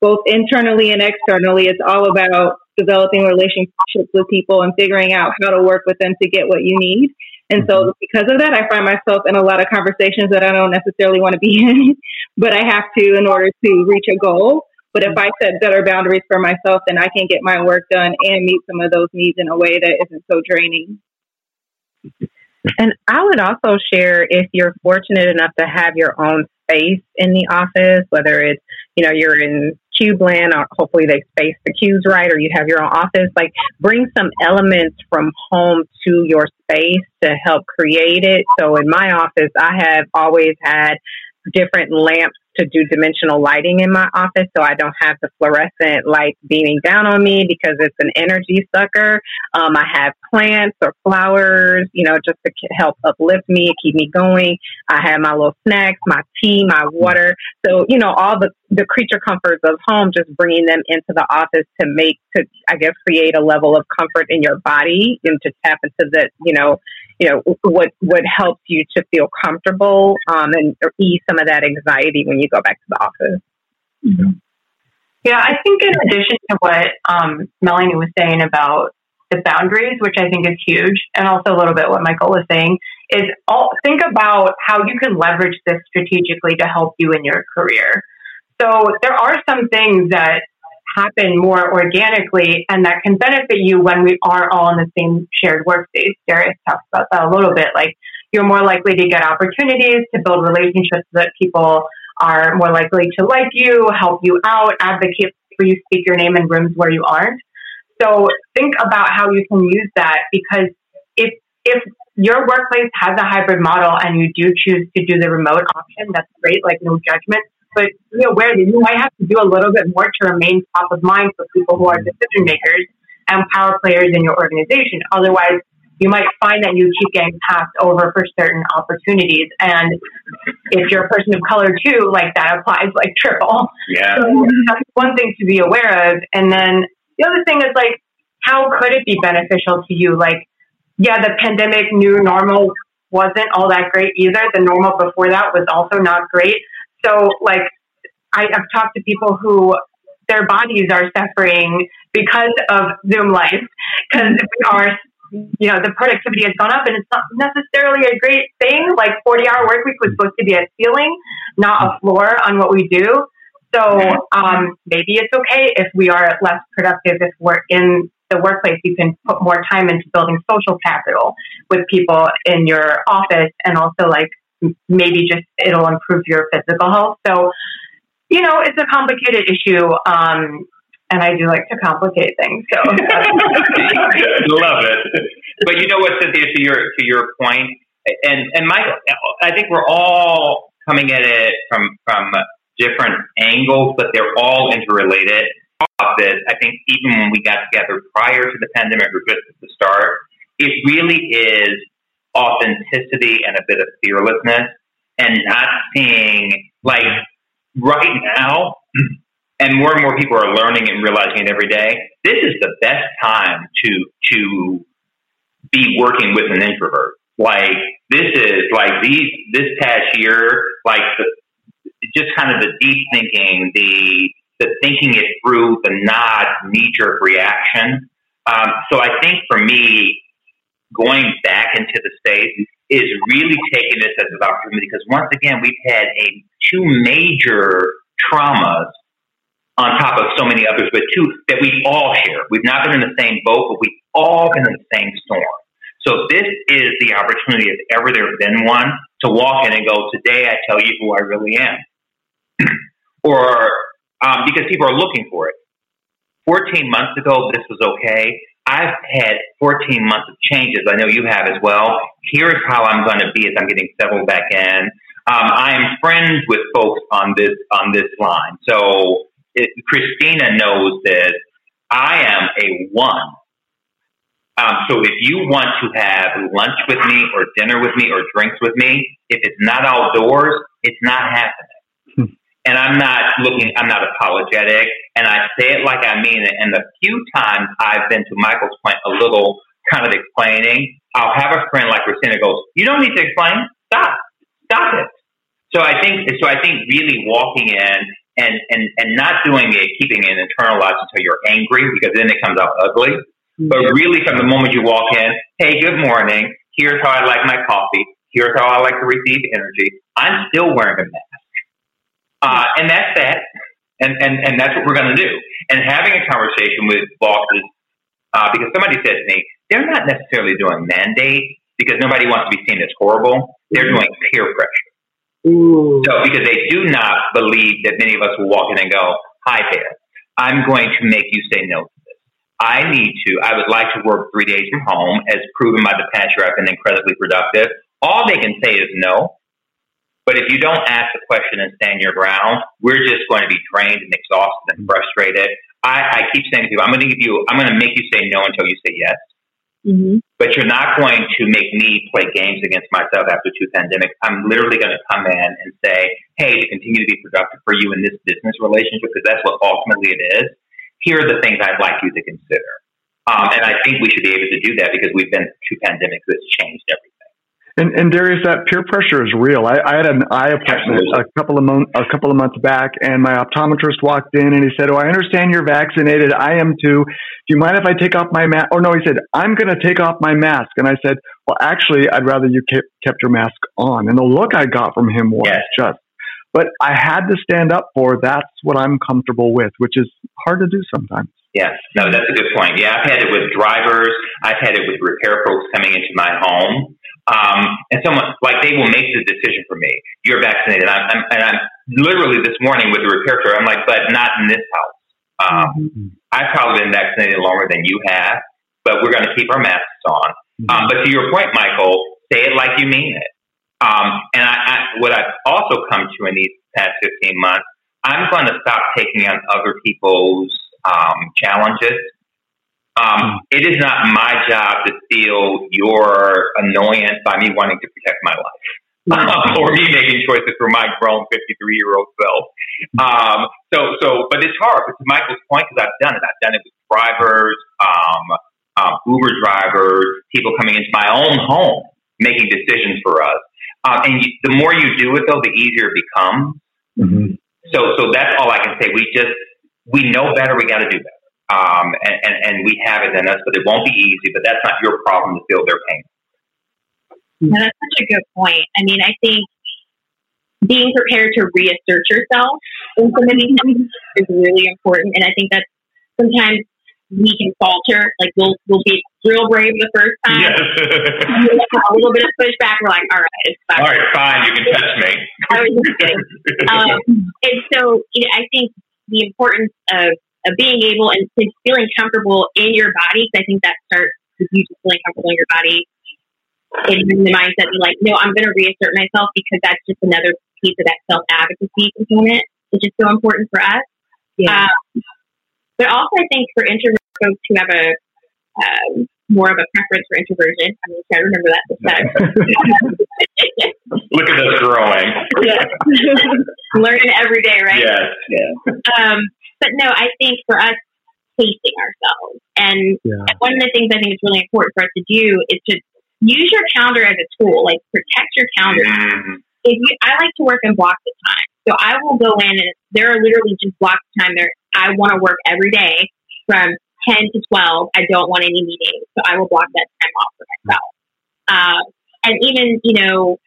both internally and externally, it's all about developing relationships with people and figuring out how to work with them to get what you need. And so mm-hmm. because of that, I find myself in a lot of conversations that I don't necessarily want to be in, but I have to in order to reach a goal. But if I set better boundaries for myself, then I can get my work done and meet some of those needs in a way that isn't so draining. And I would also share if you're fortunate enough to have your own space in the office, whether it's, you know, you're in Cubeland or uh, hopefully they space the cubes right or you have your own office, like bring some elements from home to your space to help create it. So in my office, I have always had different lamps to do dimensional lighting in my office so I don't have the fluorescent light beaming down on me because it's an energy sucker. Um, I have plants or flowers, you know, just to help uplift me, keep me going. I have my little snacks, my tea, my water. So, you know, all the, the creature comforts of home, just bringing them into the office to make, to, I guess, create a level of comfort in your body and to tap into that, you know, you know what what helps you to feel comfortable um, and ease some of that anxiety when you go back to the office. Mm-hmm. Yeah, I think in addition to what um, Melanie was saying about the boundaries, which I think is huge, and also a little bit what Michael was saying, is all, think about how you can leverage this strategically to help you in your career. So there are some things that happen more organically and that can benefit you when we are all in the same shared workspace. Darius talks about that a little bit. Like you're more likely to get opportunities to build relationships that people are more likely to like you, help you out, advocate for you, speak your name in rooms where you aren't. So think about how you can use that because if if your workplace has a hybrid model and you do choose to do the remote option, that's great, like no judgment but be aware that you might have to do a little bit more to remain top of mind for people who are decision makers and power players in your organization. Otherwise, you might find that you keep getting passed over for certain opportunities. And if you're a person of color too, like that applies like triple. Yeah. So that's one thing to be aware of. And then the other thing is like, how could it be beneficial to you? Like, yeah, the pandemic new normal wasn't all that great either. The normal before that was also not great. So, like, I, I've talked to people who their bodies are suffering because of Zoom life, because we are, you know, the productivity has gone up and it's not necessarily a great thing. Like 40 hour work week was supposed to be a ceiling, not a floor on what we do. So um, maybe it's okay if we are less productive if we're in the workplace. You can put more time into building social capital with people in your office and also like maybe just it'll improve your physical health. So, you know, it's a complicated issue. Um, and I do like to complicate things. So love it. But you know what, Cynthia, to your to your point, and and Michael, I think we're all coming at it from from different angles, but they're all interrelated. I think, even when we got together prior to the pandemic or just at the start, it really is authenticity and a bit of fearlessness and not seeing like right now and more and more people are learning and realizing it every day this is the best time to to be working with an introvert. Like this is like these this past year like the, just kind of the deep thinking the the thinking it through the not knee jerk reaction. Um, so i think for me going back into the space is really taking this as an opportunity because once again we've had a two major traumas on top of so many others, but two that we all share. We've not been in the same boat, but we've all been in the same storm. So this is the opportunity, if ever there has been one, to walk in and go, today I tell you who I really am. or um, because people are looking for it. 14 months ago, this was okay. I've had 14 months of changes. I know you have as well. Here's how I'm going to be as I'm getting settled back in. Um, I am friends with folks on this on this line. So it, Christina knows this. I am a one. Um, so if you want to have lunch with me or dinner with me or drinks with me, if it's not outdoors, it's not happening. And I'm not looking, I'm not apologetic. And I say it like I mean it. And the few times I've been to Michael's point a little kind of explaining, I'll have a friend like Christina goes, You don't need to explain. Stop. Stop it. So I think so I think really walking in and, and, and not doing it, keeping it internalized until you're angry because then it comes out ugly. Mm-hmm. But really from the moment you walk in, hey, good morning. Here's how I like my coffee. Here's how I like to receive energy. I'm still wearing a mask. Uh, and that's that. And, and, and that's what we're going to do. And having a conversation with bosses, uh, because somebody said to me, they're not necessarily doing mandates because nobody wants to be seen as horrible. They're mm-hmm. doing peer pressure. Ooh. So, because they do not believe that many of us will walk in and go, Hi there, I'm going to make you say no to this. I need to, I would like to work three days from home, as proven by the past year I've been incredibly productive. All they can say is no. But if you don't ask the question and stand your ground, we're just going to be drained and exhausted and frustrated. I, I keep saying to people, I'm going to give you, I'm going to make you say no until you say yes. Mm-hmm. But you're not going to make me play games against myself after two pandemics. I'm literally going to come in and say, hey, to continue to be productive for you in this business relationship, because that's what ultimately it is, here are the things I'd like you to consider. Um, and I think we should be able to do that because we've been through pandemics that's changed everything. And, and Darius, that peer pressure is real. I, I had an eye appointment a couple of months a couple of months back, and my optometrist walked in and he said, "Oh, I understand you're vaccinated. I am too. Do you mind if I take off my mask?" Or no, he said, "I'm going to take off my mask." And I said, "Well, actually, I'd rather you kept kept your mask on." And the look I got from him was yes. just. But I had to stand up for that's what I'm comfortable with, which is hard to do sometimes. Yes, no, that's a good point. Yeah, I've had it with drivers. I've had it with repair folks coming into my home. Um, and someone like they will make the decision for me. You're vaccinated, I'm, I'm, and I'm literally this morning with the repair store. I'm like, but not in this house. Um, mm-hmm. I've probably been vaccinated longer than you have, but we're going to keep our masks on. Mm-hmm. Um, but to your point, Michael, say it like you mean it. Um, and I, I, what I've also come to in these past 15 months, I'm going to stop taking on other people's um, challenges um, it is not my job to feel your annoyance by me wanting to protect my life. Um, or me making choices for my grown 53 year old self. Um, so, so, but it's hard. But to Michael's point, because I've done it. I've done it with drivers, um, um, Uber drivers, people coming into my own home making decisions for us. Um, and you, the more you do it, though, the easier it becomes. Mm-hmm. So, so that's all I can say. We just we know better. We got to do better um, and, and, and we have it in us, but it won't be easy. But that's not your problem to feel their pain. No, that's such a good point. I mean, I think being prepared to reassert yourself in some of these things is really important, and I think that sometimes we can falter. Like we'll we'll be real brave the first time. Yes. a little bit of pushback. We're like, all right, it's fine. All right, fine. You can touch me. I was just. Um, and so, you know, I think the importance of of being able and feeling comfortable in your body. Because I think that starts with you just feeling comfortable in your body. And in the mindset, be like, no, I'm going to reassert myself because that's just another piece of that self advocacy component, which is so important for us. Yeah. Um, but also, I think for introvert folks who have a um, more of a preference for introversion. I mean, I remember that this time. Look at us growing. Yeah. Learning every day, right? Yes. Yeah. Um, but no, I think for us, pacing ourselves. And yeah. one of the things I think is really important for us to do is to use your calendar as a tool, like protect your calendar. If you, I like to work in blocks of time. So I will go in and there are literally just blocks of time there. I want to work every day from 10 to 12. I don't want any meetings. So I will block that time off for myself. Uh, and even, you know,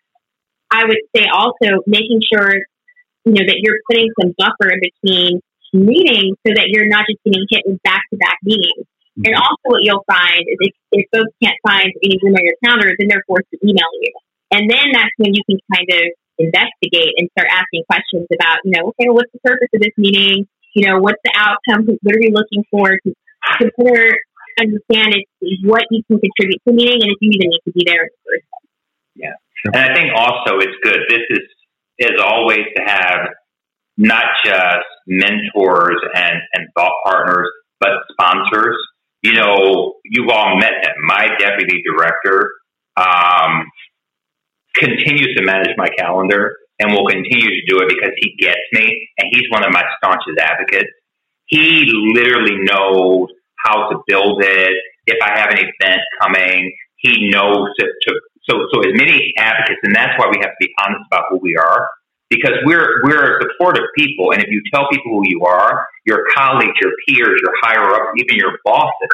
I would say also making sure, you know, that you're putting some buffer in between meeting so that you're not just getting hit with back to back meetings. Mm-hmm. And also, what you'll find is if, if folks can't find any room on your calendar, then they're forced to email you. And then that's when you can kind of investigate and start asking questions about, you know, okay, well, what's the purpose of this meeting? You know, what's the outcome? What are we looking for? To consider, understand what you can contribute to the meeting and if you even need to be there in the first place. Yeah. And I think also it's good. This is, is always to have not just mentors and, and thought partners, but sponsors. You know, you've all met him. My deputy director um, continues to manage my calendar and will continue to do it because he gets me and he's one of my staunchest advocates. He literally knows how to build it. If I have an event coming, he knows to, to so so as many advocates, and that's why we have to be honest about who we are because we're we're supportive people, and if you tell people who you are, your colleagues, your peers, your higher ups, even your bosses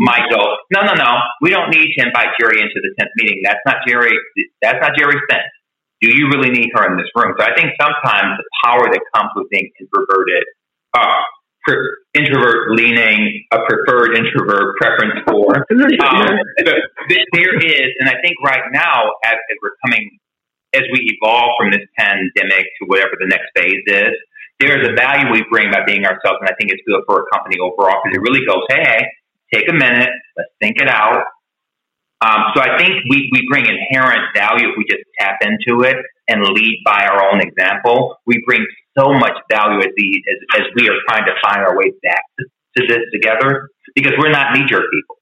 might go, no, no, no, we don't need to invite Jeri into the tenth meeting. That's not Jeri. That's not Jeri's thing. Do you really need her in this room? So I think sometimes the power that comes with being introverted, uh, introvert leaning, a preferred introvert preference for. Um, there is, and I think right now, as, as we're coming, as we evolve from this pandemic to whatever the next phase is, there is a value we bring by being ourselves, and I think it's good for a company overall because it really goes, hey, take a minute, let's think it out. Um, so I think we, we bring inherent value if we just tap into it and lead by our own example. We bring so much value as, the, as, as we are trying to find our way back to, to this together because we're not knee jerk people.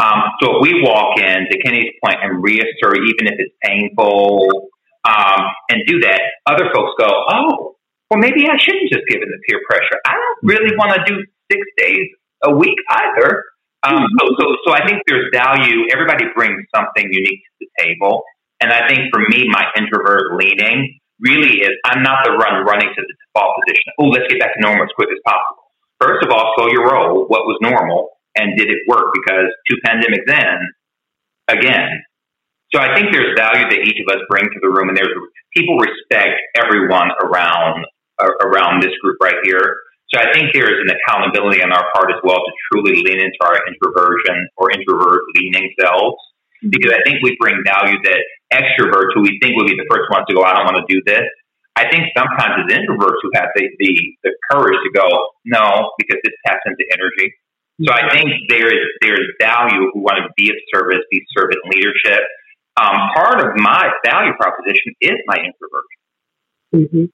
Um, so if we walk in, to Kenny's point, and reassert, even if it's painful, um, and do that, other folks go, oh, well, maybe I shouldn't just give in the peer pressure. I don't really want to do six days a week either. Um, so, so, so I think there's value. Everybody brings something unique to the table. And I think for me, my introvert leaning really is I'm not the run running to the default position. Oh, let's get back to normal as quick as possible. First of all, slow your roll. What was normal and did it work? Because two pandemics in, again. So I think there's value that each of us bring to the room, and there's people respect everyone around uh, around this group right here. So I think there is an accountability on our part as well to truly lean into our introversion or introvert leaning selves because I think we bring value that extroverts who we think will be the first ones to go, I don't want to do this. I think sometimes it's introverts who have the, the, the courage to go, no, because this taps into energy. So I think there is there is value who want to be of service, be servant leadership. Um, part of my value proposition is my introversion. Mm-hmm.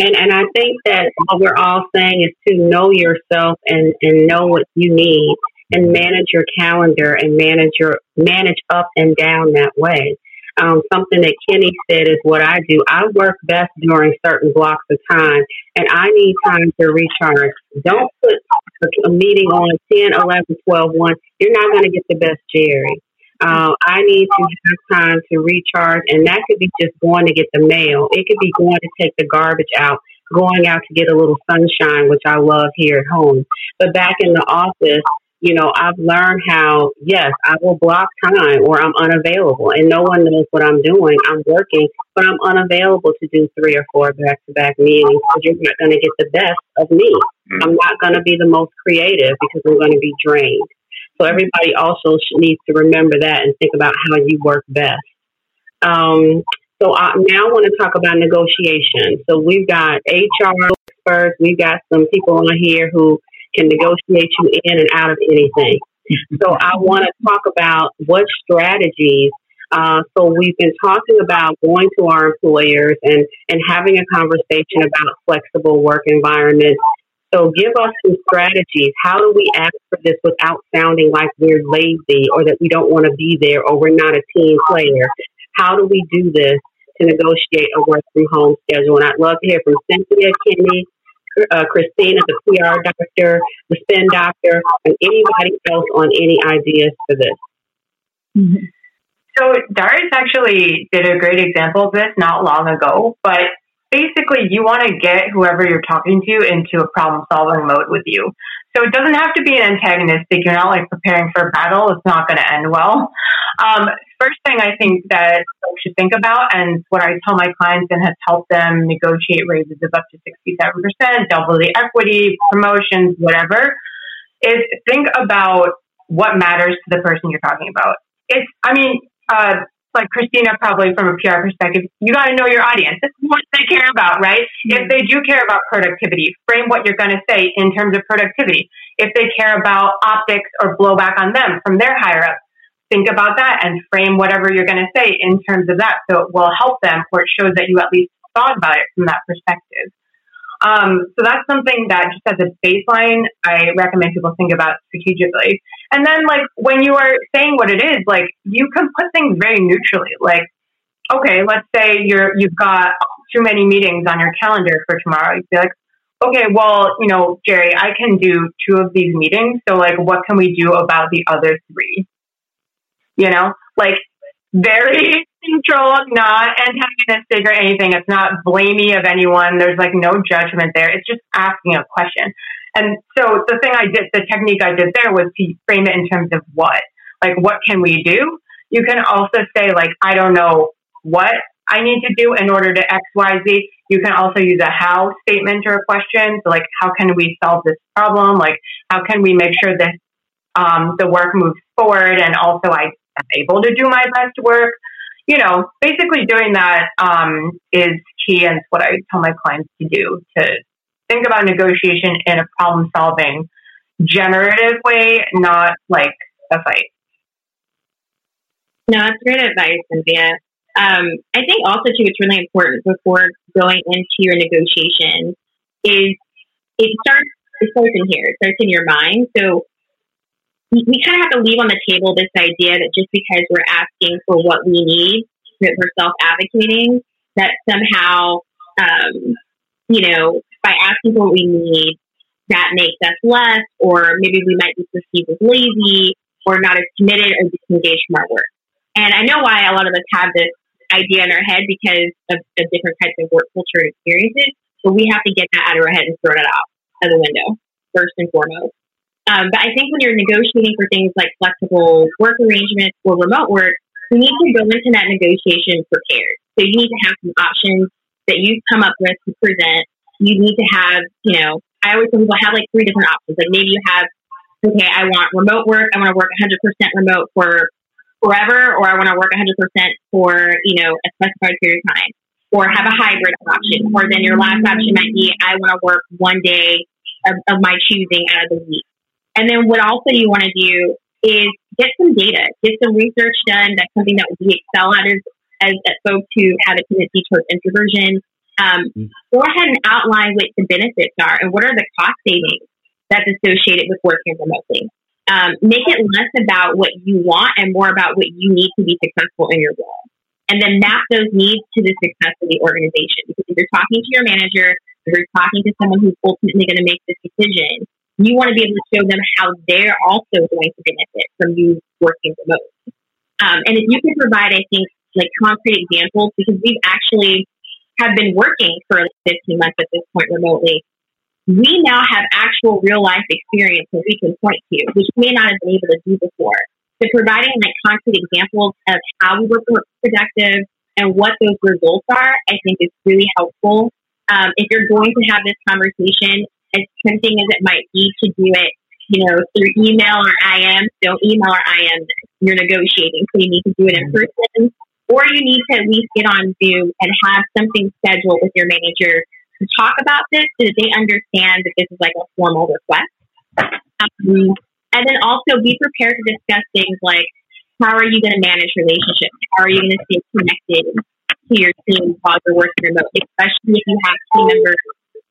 And and I think that what we're all saying is to know yourself and, and know what you need and manage your calendar and manage your manage up and down that way. Um, something that Kenny said is what I do. I work best during certain blocks of time, and I need time to recharge. Don't put a meeting on 10, 11, 12, 1. You're not going to get the best Jeri. Uh, I need to have time to recharge, and that could be just going to get the mail. It could be going to take the garbage out, going out to get a little sunshine, which I love here at home. But back in the office, you know, I've learned how, yes, I will block time or I'm unavailable and no one knows what I'm doing. I'm working, but I'm unavailable to do three or four back to back meetings because you're not going to get the best of me. Mm-hmm. I'm not going to be the most creative because I'm going to be drained. So everybody also needs to remember that and think about how you work best. Um, so I now want to talk about negotiation. So we've got HR experts, we've got some people on here who can negotiate you in and out of anything. So I want to talk about what strategies. Uh, so we've been talking about going to our employers and, and having a conversation about flexible work environments. So give us some strategies. How do we ask for this without sounding like we're lazy or that we don't want to be there or we're not a team player? How do we do this to negotiate a work from home schedule? And I'd love to hear from Cynthia, Kenny, uh, Christina, the PR doctor, the spin doctor, and anybody else on any ideas for this. Mm-hmm. So Darius actually did a great example of this not long ago, but basically you want to get whoever you're talking to into a problem solving mode with you. So it doesn't have to be an antagonistic. You're not like preparing for a battle. It's not going to end well. Um, first thing I think that folks should think about, and what I tell my clients and has helped them negotiate raises of up to 67%, double the equity, promotions, whatever, is think about what matters to the person you're talking about. It's, I mean, uh, like Christina, probably from a PR perspective, you got to know your audience. This is what they care about, right? Mm-hmm. If they do care about productivity, frame what you're going to say in terms of productivity. If they care about optics or blowback on them from their higher up, think about that and frame whatever you're going to say in terms of that. So it will help them or it shows that you at least thought about it from that perspective. Um, so that's something that just as a baseline, I recommend people think about strategically. And then like when you are saying what it is, like you can put things very neutrally. Like, okay, let's say you're you've got too many meetings on your calendar for tomorrow. You'd be like, okay, well, you know, Jeri, I can do two of these meetings. So like what can we do about the other three? You know? Like very neutral, not antagonistic or anything. It's not blamey of anyone. There's like no judgment there. It's just asking a question. And so the thing I did, the technique I did there was to frame it in terms of what, like, what can we do? You can also say, like, I don't know what I need to do in order to X, Y, Z. You can also use a how statement or a question. So, like, how can we solve this problem? Like, how can we make sure that um, the work moves forward and also I am able to do my best work? You know, basically doing that um, is key and what I tell my clients to do to think about negotiation in a problem solving generative way, not like a fight. No, that's great advice, Cynthia. Um, I think also too, it's really important before going into your negotiation is it starts it starts in here. It starts in your mind. So we, kind of have to leave on the table this idea that just because we're asking for what we need, that we're self advocating, that somehow, um, you know, by asking for what we need, that makes us less, or maybe we might be perceived as lazy or not as committed or disengaged from our work. And I know why a lot of us have this idea in our head because of, of different types of work culture and experiences, but we have to get that out of our head and throw it out of the window, first and foremost. Um, but I think when you're negotiating for things like flexible work arrangements or remote work, you need to go into that negotiation prepared. So you need to have some options that you come up with to present. You need to have, you know, I always tell people have like three different options. Like maybe you have, okay, I want remote work. I want to work 100% remote for forever, or I want to work 100% for, you know, a specified period of time, or have a hybrid option. Or then your last option might be, I want to work one day of, of my choosing out of the week. And then what also you want to do is get some data, get some research done. That's something that we excel at as, as, as folks who have a tendency towards introversion. Um, mm. Go ahead and outline what the benefits are and what are the cost savings that's associated with working remotely. Um, make it less about what you want and more about what you need to be successful in your role. And then map those needs to the success of the organization. Because if you're talking to your manager, if you're talking to someone who's ultimately going to make this decision, you want to be able to show them how they're also going to benefit from you working remotely. Um, and if you can provide, I think, like concrete examples, because we've actually have been working for 15 months at this point remotely, we now have actual real life experience that we can point to, which we may not have been able to do before. So providing like concrete examples of how we were productive and what those results are, I think is really helpful. Um, if you're going to have this conversation, as tempting as it might be to do it, you know, through email or IM, don't email or IM. You're negotiating, so you need to do it in mm-hmm. person, or you need to at least get on Zoom and have something scheduled with your manager to talk about this so that they understand that this is like a formal request. Um, and then also be prepared to discuss things like how are you going to manage relationships? How are you going to stay connected to your team while you're working remote, especially if you have team members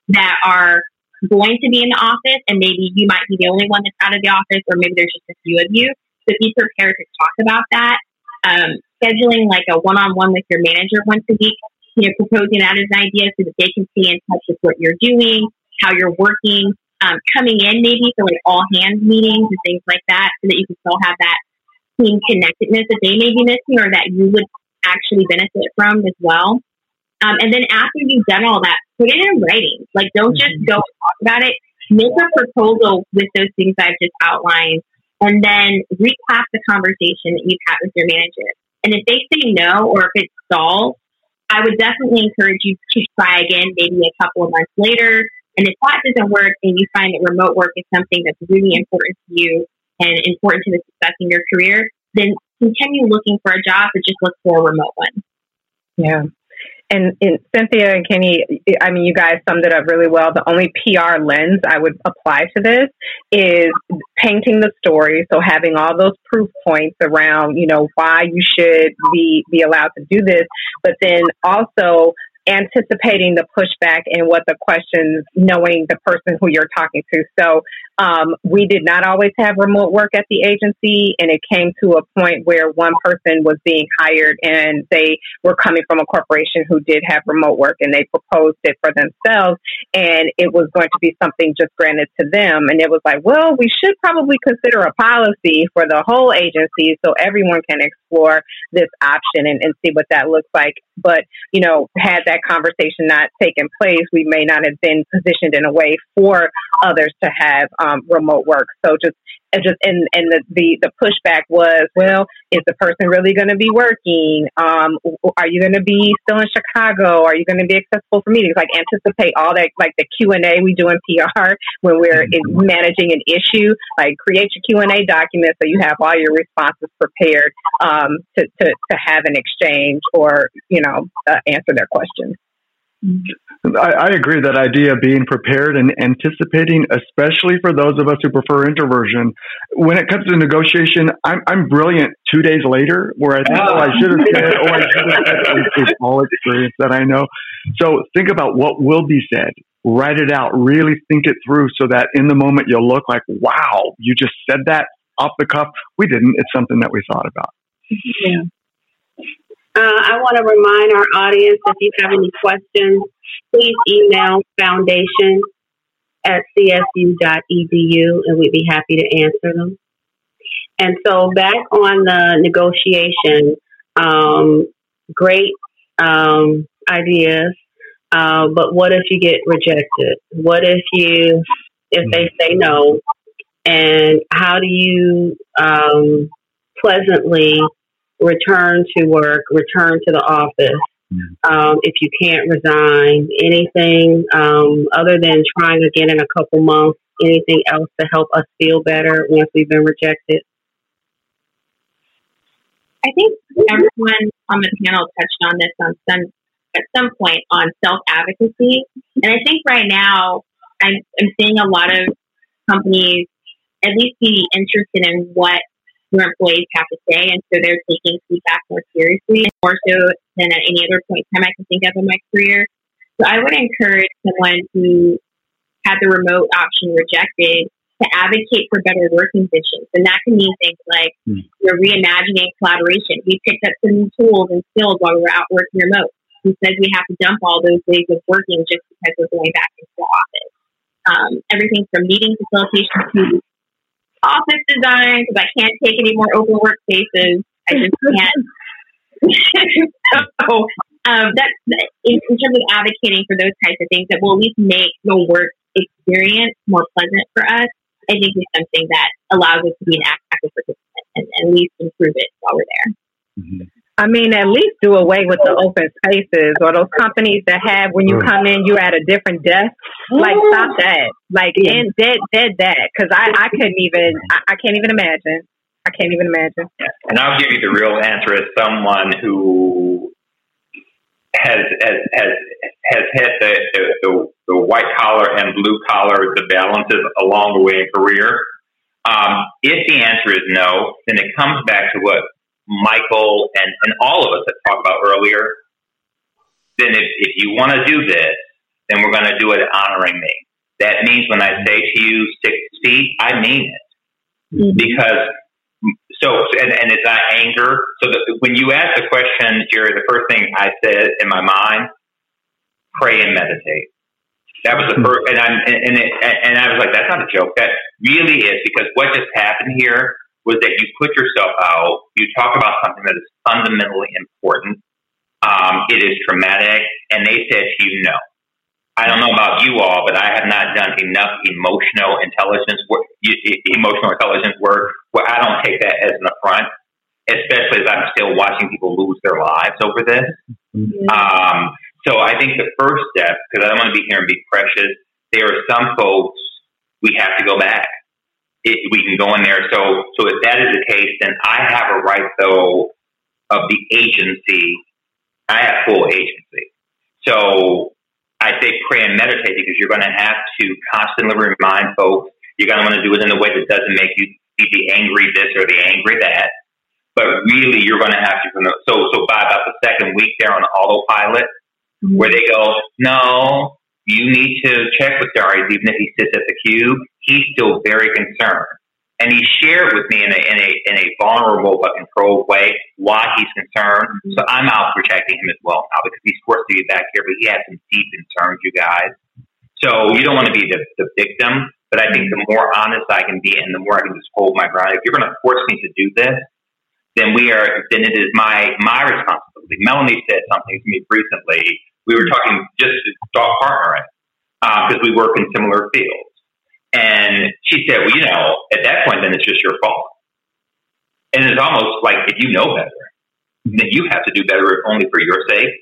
that are going to be in the office and maybe you might be the only one that's out of the office or maybe there's just a few of you. So be prepared to talk about that. Um, scheduling like a one-on-one with your manager once a week, you know, proposing that as an idea so that they can stay in touch with what you're doing, how you're working, um, coming in maybe for like all hands meetings and things like that so that you can still have that team connectedness that they may be missing or that you would actually benefit from as well. Um, and then after you've done all that, put it in writing. Like, don't just mm-hmm. go talk about it. Make a proposal with those things I've just outlined, and then recap the conversation that you've had with your manager. And if they say no, or if it's stalled, I would definitely encourage you to try again, maybe a couple of months later. And if that doesn't work, and you find that remote work is something that's really important to you and important to the success in your career, then continue looking for a job, but just look for a remote one. Yeah. And, and, Cynthia and Kenny, I mean, you guys summed it up really well. The only PR lens I would apply to this is painting the story. So having all those proof points around, you know, why you should be, be allowed to do this, but then also anticipating the pushback and what the questions, knowing the person who you're talking to. So um, we did not always have remote work at the agency, and it came to a point where one person was being hired and they were coming from a corporation who did have remote work and they proposed it for themselves, and it was going to be something just granted to them. And it was like, well, we should probably consider a policy for the whole agency so everyone can explore this option and, and see what that looks like. But, you know, had that conversation not taken place, we may not have been positioned in a way for others to have um, remote work. So just and just and and the, the the pushback was, well, is the person really going to be working? Um, are you going to be still in Chicago? Are you going to be accessible for meetings? Like anticipate all that, like the Q and A we do in PR when we're managing an issue. Like create your Q and A document so you have all your responses prepared um, to, to to have an exchange or you know uh, answer their questions. I, I, agree that idea of being prepared and anticipating, especially for those of us who prefer introversion. When it comes to negotiation, I'm, I'm brilliant two days later where I think, oh, I should have said, oh, I should have said, it's all experience that I know. So think about what will be said. Write it out. Really think it through so that in the moment you'll look like, wow, you just said that off the cuff. We didn't. It's something that we thought about. Yeah. Uh, I want to remind our audience if you have any questions, please email foundation at csu.edu and we'd be happy to answer them. And so, back on the negotiation, um, great um, ideas, uh, but what if you get rejected? What if you, if they say no? And how do you um, pleasantly return to work, return to the office. Um, if you can't resign, anything um, other than trying again in a couple months, anything else to help us feel better once we've been rejected? I think everyone on the panel touched on this on some at some point on self advocacy, and I think right now I'm, I'm seeing a lot of companies at least be interested in what your employees have to say. And so they're taking feedback more seriously, more so than at any other point in time I can think of in my career. So I would encourage someone who had the remote option rejected to advocate for better working conditions. And that can mean things like mm. you're reimagining collaboration. We picked up some new tools and skills while we were out working remote. Who says we have to dump all those ways of working just because we're going back into the office? Um, everything from meeting facilitation to office design because I can't take any more open workspaces. I just can't. so um, that's in, in, terms of advocating for those types of things that will at least make the work experience more pleasant for us. I think is something that allows us to be an active participant and, and at least improve it while we're there. Mm-hmm. I mean, at least do away with the open spaces or those companies that have when you come in, you're at a different desk. Like, stop that. Like, and dead, dead that. Because I, I couldn't even, I, I can't even imagine. I can't even imagine. And I'll give you the real answer as someone who has has has, has hit the, the, the white collar and blue collar the balances along the way in career. Um, if the answer is no, then it comes back to what Michael and, and all of us have talked about earlier, then if, if you want to do this, then we're going to do it honoring me. That means when I say to you six feet, I mean it. Mm-hmm. Because, so, and, and it's not anger. So the, when you ask the question, Jeri, the first thing I said in my mind, pray and meditate. That was the mm-hmm. first, and, i and, and, it, and I was like, that's not a joke. That really is because what just happened here was that you put yourself out, you talk about something that is fundamentally important. Um, it is traumatic. and they said to you, no. I don't know about you all, but I have not done enough emotional intelligence work, emotional intelligence work where I don't take that as an affront, especially as I'm still watching people lose their lives over this. Mm-hmm. Um, so I think the first step, because I don't want to be here and be precious, there are some folks we have to go back. It, we can go in there. So, so if that is the case, then I have a right though of the agency. I have full agency. So I say pray and meditate because you're going to have to constantly remind folks you're going to want to do it in a way that doesn't make you be the angry this or the angry that. But really, you're going to have to. So, so by about the second week, they're on autopilot, where they go, "No, you need to check with Darius, even if he sits at the cube. He's still very concerned." and he shared with me in a in a in a vulnerable but controlled way why he's concerned. So I'm out protecting him as well now because he's forced to get back here, but he has some deep concerns, you guys. So you don't want to be the, the victim, but I think the more honest I can be and the more I can just hold my ground. If you're going to force me to do this, then we are then it is my my responsibility. Melanie said something to me recently. We were talking just dog partnering because uh, we work in similar fields. And she said, well, you know, at that point, then it's just your fault. And it's almost like if you know better, then you have to do better only for your sake.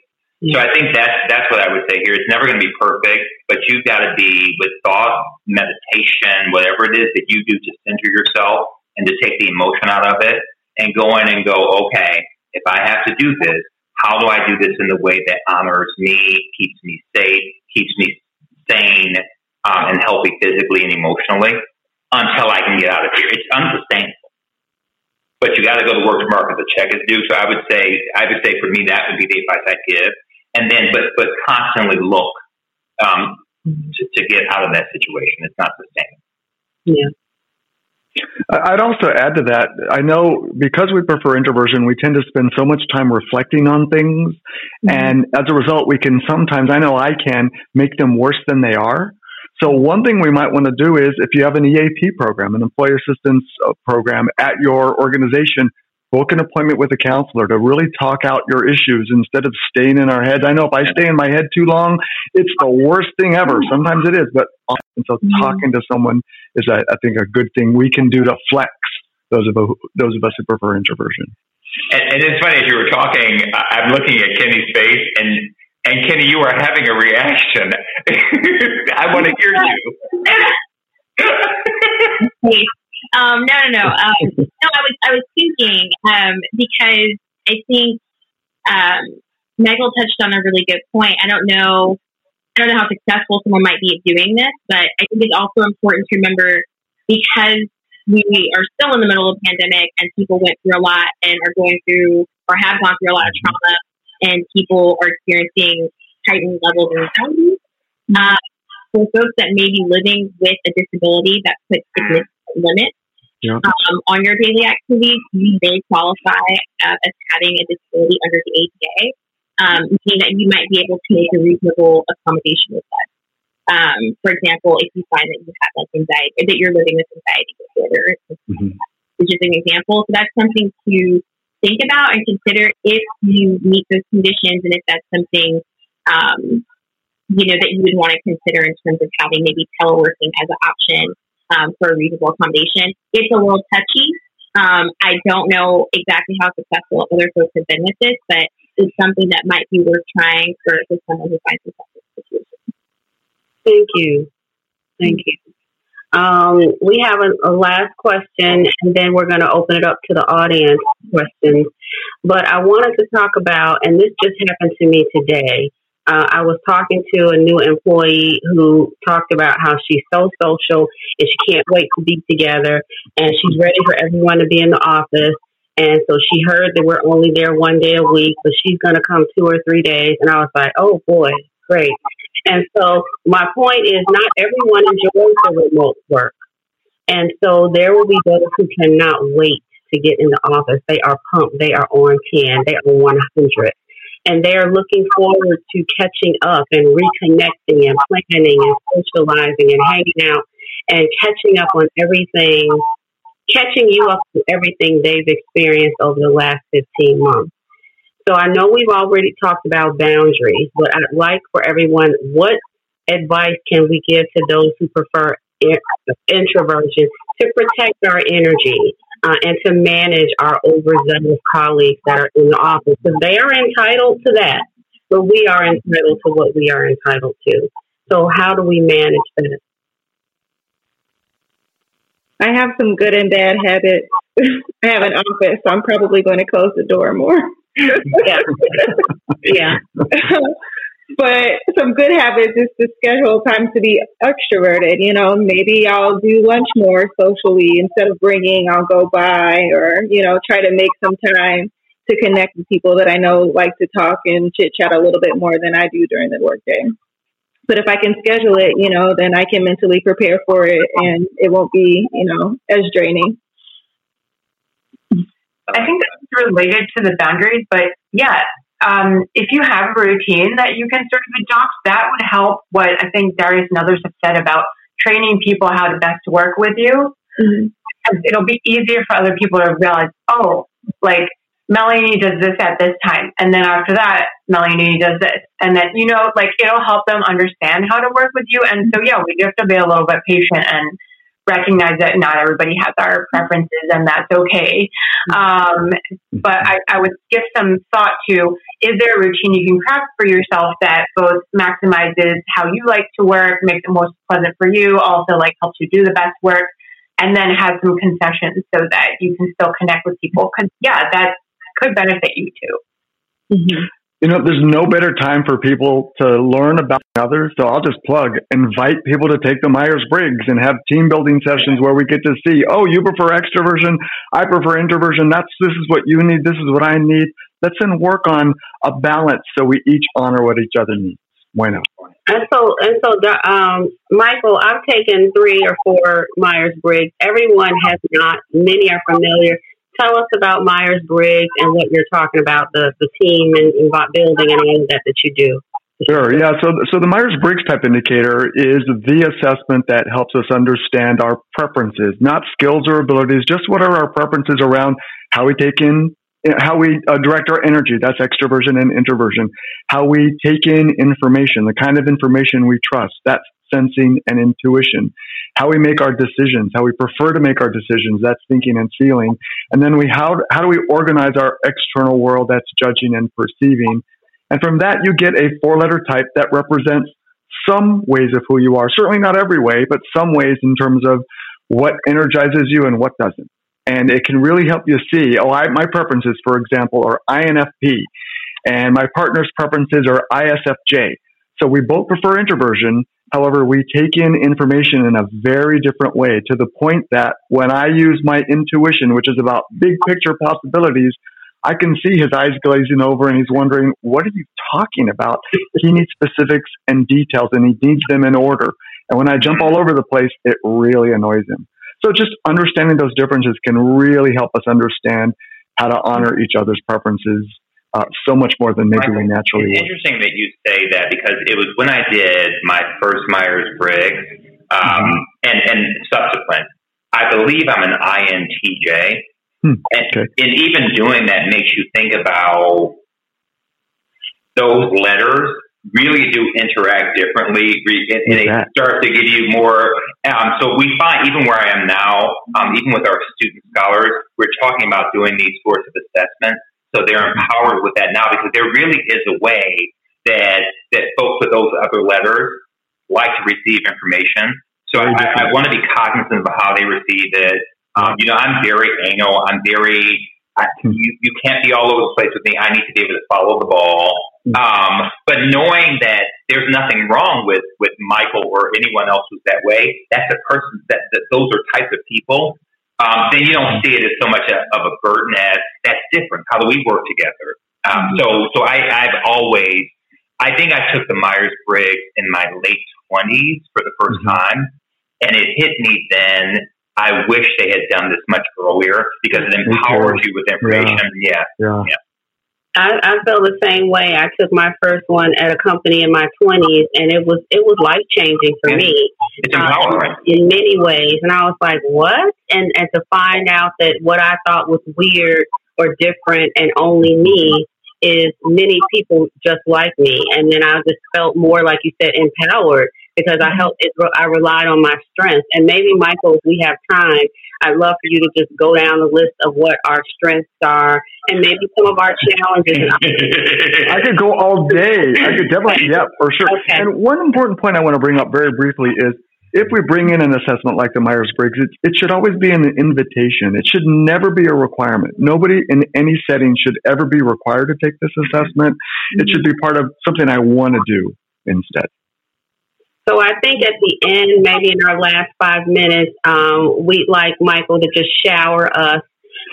So I think that's that's what I would say here. It's never going to be perfect, but you've got to be with thought, meditation, whatever it is that you do to center yourself and to take the emotion out of it, and go in and go, okay, if I have to do this, how do I do this in the way that honors me, keeps me safe, keeps me sane, um, and healthy physically and emotionally until I can get out of here. It's unsustainable. But you got to go to work to market the check is due. So I would say, I would say for me that would be the advice I'd give. And then, but but constantly look um, to, to get out of that situation. It's not sustainable. Yeah. I'd also add to that. I know because we prefer introversion, we tend to spend so much time reflecting on things. Mm-hmm. And as a result, we can sometimes, I know I can, make them worse than they are. So one thing we might want to do is if you have an EAP program, an employee assistance uh, program at your organization, book an appointment with a counselor to really talk out your issues instead of staying in our heads. I know if I stay in my head too long, it's the worst thing ever. Sometimes it is, but and so mm-hmm. talking to someone is, I, I think, a good thing we can do to flex those of those of us who prefer introversion. And, and it's funny as you were talking, I'm looking at Kenny's face, and and Kenny, you are having a reaction. I want to hear you. um, no, no, no. Um, no, I was, I was thinking um, because I think um, Michael touched on a really good point. I don't know, I don't know how successful someone might be at doing this, but I think it's also important to remember because we are still in the middle of a pandemic and people went through a lot and are going through or have gone through a lot of trauma and people are experiencing heightened levels of anxiety. Uh, for folks that may be living with a disability that puts significant limits yeah. um, on your daily activities, you may qualify uh, as having a disability under the ADA, um, meaning that you might be able to make a reasonable accommodation with that. Um, for example, if you find that you have like anxiety, that you're living with anxiety disorder, mm-hmm. which is an example. So that's something to think about and consider if you meet those conditions and if that's something um, you know that you would want to consider in terms of having maybe teleworking as an option um, for a reasonable accommodation. It's a little touchy. Um, I don't know exactly how successful other folks have been with this, but it's something that might be worth trying for, for someone who finds themselves in this situation. Thank you. Thank you. Um, we have a, a, last question, and then we're going to open it up to the audience questions. But I wanted to talk about, and this just happened to me today. Uh, I was talking to a new employee who talked about how she's so social and she can't wait to be together, and she's ready for everyone to be in the office. And so she heard that we're only there one day a week, but she's going to come two or three days. And I was like, oh boy, great. And so my point is not everyone enjoys the remote work. And so there will be those who cannot wait to get in the office. They are pumped. They are on 10. They are 100. And they are looking forward to catching up and reconnecting and planning and socializing and hanging out and catching up on everything, catching you up on everything they've experienced over the last 15 months. So I know we've already talked about boundaries, but I'd like for everyone, what advice can we give to those who prefer introversion to protect our energy uh, and to manage our overzealous colleagues that are in the office? Because they are entitled to that, but we are entitled to what we are entitled to. So how do we manage that? I have some good and bad habits. I have an office, so I'm probably going to close the door more. Yeah. yeah. but some good habits is to schedule time to be extroverted. You know, maybe I'll do lunch more socially instead of bringing, I'll go by or, you know, try to make some time to connect with people that I know like to talk and chit chat a little bit more than I do during the workday. But if I can schedule it, you know, then I can mentally prepare for it and it won't be, you know, as draining. I think that's related to the boundaries, but yeah, um, if you have a routine that you can sort of adopt, that would help what I think Darius and others have said about training people how to best work with you. Mm-hmm. It'll be easier for other people to realize, oh, like Melanie does this at this time. And then after that, Melanie does this. And then, you know, like it'll help them understand how to work with you. And so, yeah, we have to be a little bit patient and recognize that not everybody has our preferences and that's okay. Um, but I, I would give some thought to is there a routine you can craft for yourself that both maximizes how you like to work, makes it most pleasant for you, also like helps you do the best work, and then has some concessions so that you can still connect with people? Because, yeah, that could benefit you too. Mm-hmm. You know, there's no better time for people to learn about others. So I'll just plug, invite people to take the Myers Briggs and have team building sessions where we get to see, oh, you prefer extroversion, I prefer introversion. That's this is what you need, this is what I need. Let's then work on a balance so we each honor what each other needs. Why not? And so, and so, um, Michael, I've taken three or four Myers Briggs. Everyone has not. Many are familiar tell us about Myers Briggs and what you're talking about the the team and, and building and all of that that you do. Sure. Yeah. So, so the Myers Briggs type indicator is the assessment that helps us understand our preferences, not skills or abilities, just what are our preferences around how we take in, how we uh, direct our energy. That's extroversion and introversion. How we take in information, the kind of information we trust. That's sensing and intuition how we make our decisions, how we prefer to make our decisions. That's thinking and feeling. And then we, how, how do we organize our external world? That's judging and perceiving. And from that, you get a four letter type that represents some ways of who you are. Certainly not every way, but some ways in terms of what energizes you and what doesn't. And it can really help you see, oh, I, my preferences, for example, are INFP and my partner's preferences are ISFJ. So we both prefer introversion, However, we take in information in a very different way to the point that when I use my intuition, which is about big picture possibilities, I can see his eyes glazing over and he's wondering, what are you talking about? he needs specifics and details and he needs them in order. And when I jump all over the place, it really annoys him. So just understanding those differences can really help us understand how to honor each other's preferences uh, so much more than maybe we naturally it's would. interesting that you say that because it was when I did my first Myers Briggs um, mm-hmm. and, and subsequent. I believe I'm an INTJ. Hmm. And, okay. and even doing that makes you think about those letters really do interact differently and, and they start to give you more um, so we find even where i am now um, even with our student scholars we're talking about doing these sorts of assessments so they're empowered with that now because there really is a way that that folks with those other letters like to receive information. So I, I, I want to be cognizant of how they receive it. Um, you know, I'm very anal. I'm very I, you, you can't be all over the place with me. I need to be able to follow the ball. Um, but knowing that there's nothing wrong with, with Michael or anyone else who's that way, that's a person that, that those are types of people um, then you don't see it as so much a, of a burden as that's different. How do we work together? Um, so, so I, I've always, I think I took the Myers Briggs in my late twenties for the 1st mm-hmm. time, and it hit me then. I wish they had done this much earlier because it empowers you with information. Yeah. Yeah. yeah. I, I feel the same way. I took my first one at a company in my twenties, and it was it was life changing for me. It's empowering um, in many ways, and I was like, "What?" And and to find out that what I thought was weird or different and only me is many people just like me. And then I just felt more, like you said, empowered because I helped, it, I relied on my strengths. And maybe, Michael, if we have time, I'd love for you to just go down the list of what our strengths are and maybe some of our challenges. I could go all day. I could definitely, yeah, for sure. Okay. And one important point I want to bring up very briefly is if we bring in an assessment like the Myers Briggs, it, it, should always be an invitation. It should never be a requirement. Nobody in any setting should ever be required to take this assessment. It should be part of something I want to do instead. So I think at the end, maybe in our last five minutes, um, we'd like Michael to just shower us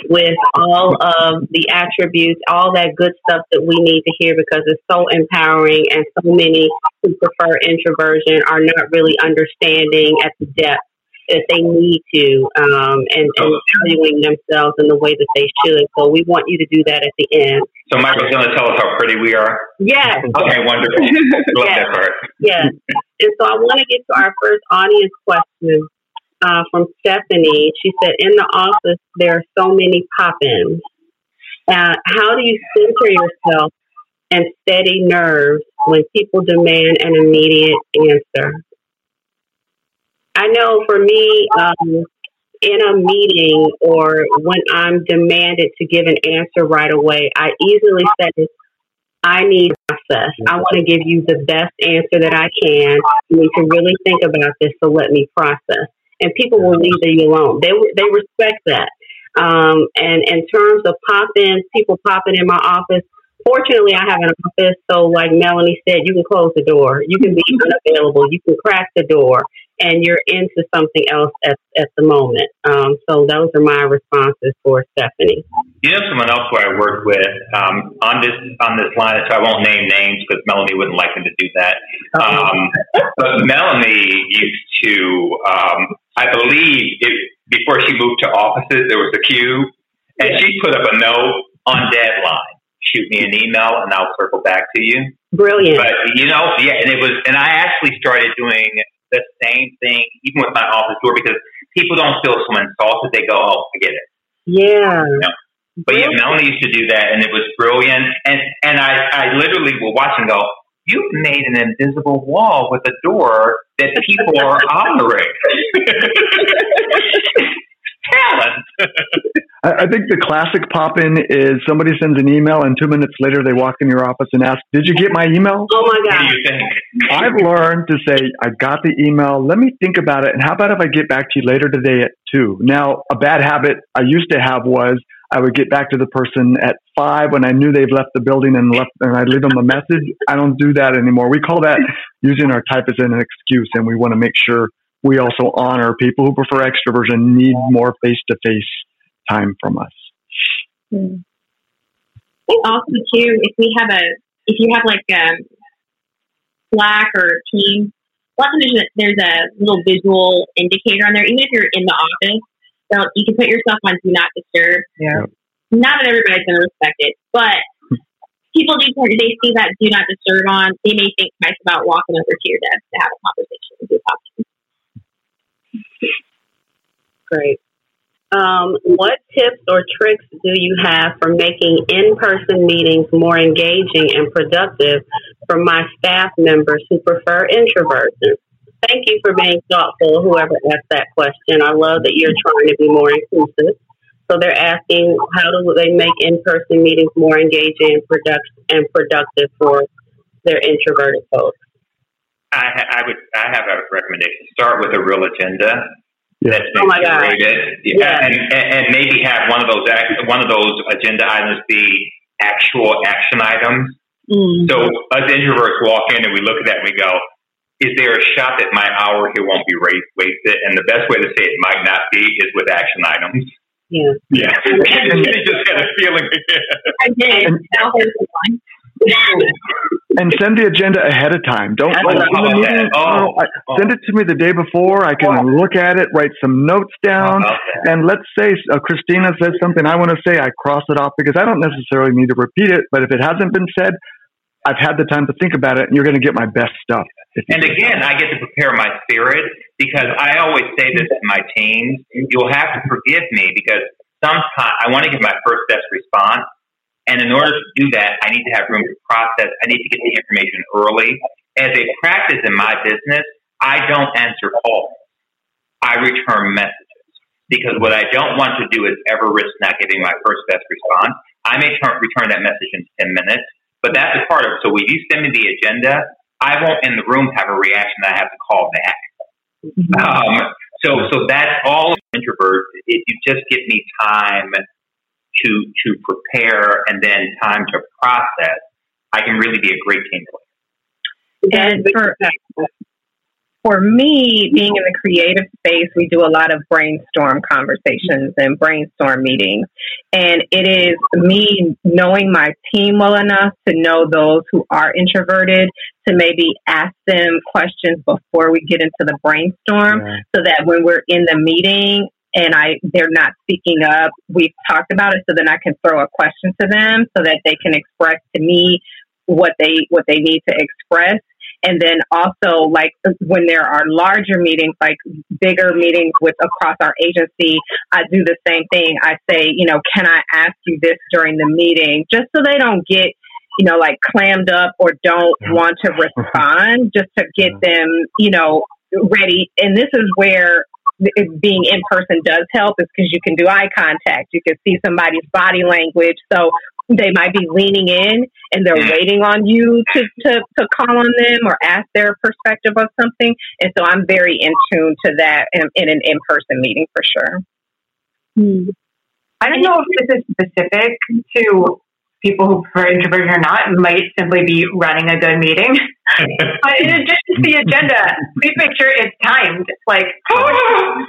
with all of the attributes, all that good stuff that we need to hear because it's so empowering and so many who prefer introversion are not really understanding at the depth that they need to um, and, and valuing themselves in the way that they should. So we want you to do that at the end. So Michael's going to tell us how pretty we are. Yes. Okay, wonderful. Love yes. that part. Yes. And so I want to get to our first audience question uh, from Stephanie. She said, "In the office, there are so many pop-ins. Uh, how do you center yourself and steady nerves when people demand an immediate answer?" I know for me, um, in a meeting or when I'm demanded to give an answer right away, I easily say, I need process. I want to give you the best answer that I can. You need to really think about this, so let me process. And people will leave you alone. They they respect that. Um, and in terms of pop-ins, people popping in my office. Fortunately, I have an office, so like Melanie said, you can close the door. You can be unavailable. You can crack the door and you're into something else at, at the moment. Um, so those are my responses for Stephanie. You know, someone else who I worked with um, on this on this line, so I won't name names because Melanie wouldn't like me to do that. Um, but Melanie used to, um, I believe, it, before she moved to offices, there was a queue, and she put up a note on deadline. Shoot me an email, and I'll circle back to you. Brilliant. But you know, yeah, and it was, and I actually started doing the same thing, even with my office door, because people don't feel so insulted. They go, "Oh, forget it." Yeah. You know? But yeah, Melanie used to do that, and it was brilliant. And and I I literally will watch and go, "You've made an invisible wall with a door that people are honoring." Talent. I, think the classic pop in is somebody sends an email and two minutes later they walk in your office and ask, Did you get my email? Oh my God. What do you think? I've learned to say, I got the email. Let me think about it. And how about if I get back to you later today at two? Now, a bad habit I used to have was I would get back to the person at five when I knew they've left the building and left, and I'd leave them a message. I don't do that anymore. We call that using our type as an excuse, and we want to make sure we also honor people who prefer extroversion and need more face to face time from us. Hmm. I think also too, if we have a, if you have like a Slack or Teams, lots of times there's a little visual indicator on there. Even if you're in the office, so you can put yourself on Do Not Disturb. Yeah. Not that everybody's going to respect it, but people do they see that Do Not Disturb on, they may think twice about walking over to your desk to have a conversation with you. Great. Um, what tips or tricks do you have for making in person meetings more engaging and productive for my staff members who prefer introversion? Thank you for being thoughtful, whoever asked that question. I love that you're trying to be more inclusive. So they're asking how do they make in person meetings more engaging and, and productive for their introverted folks? I, I would I have a recommendation. Start with a real agenda yeah. that's been oh curated, yeah. and, and maybe have one of those one of those agenda items be actual action items. Mm-hmm. So us introverts walk in and we look at that and we go, "Is there a shot that my hour here won't be wasted?" And the best way to say it might not be is with action items. Yeah, yeah. you just had a feeling. I did. And send the agenda ahead of time. Don't oh, the meeting. Oh, I, oh. Send it to me the day before. I can oh. look at it, write some notes down, and let's say uh, Christina says something I want to say. I cross it off because I don't necessarily need to repeat it. But if it hasn't been said, I've had the time to think about it, and you're going to get my best stuff. And again, I get to prepare my spirit because I always say this to my teams. You'll have to forgive me because sometimes I want to give my first best response And in order to do that, I need to have room to process. I need to get the information early. As a practice in my business, I don't answer calls. I return messages because what I don't want to do is ever risk not getting my first best response. I may turn, return that message in 10 minutes, but that's a part of it. So when you send me the agenda, I won't in the room have a reaction that I have to call back. Mm-hmm. Um, so, so that's all introvert. If you just give me time to to prepare and then time to process, I can really be a great team player. And for for me, being in the creative space, we do a lot of brainstorm conversations and brainstorm meetings. And it is me knowing my team well enough to know those who are introverted to maybe ask them questions before we get into the brainstorm right. so that when we're in the meeting and I they're not speaking up, we've talked about it so then I can throw a question to them so that they can express to me what they what they need to express. And then also, like when there are larger meetings, like bigger meetings with across our agency, I do the same thing. I say, you know, can I ask you this during the meeting, just so they don't get, you know, like clammed up or don't want to respond, just to get them, you know, ready. And this is where being in person does help is because you can do eye contact. You can see somebody's body language. So they might be leaning in and they're waiting on you to, to, to call on them or ask their perspective of something. And so I'm very in tune to that in, in an in person meeting for sure. Hmm. I don't know if this is specific to people who prefer introversion or not might simply be running a good meeting. but in addition to the agenda, please make sure it's timed. Like, oh.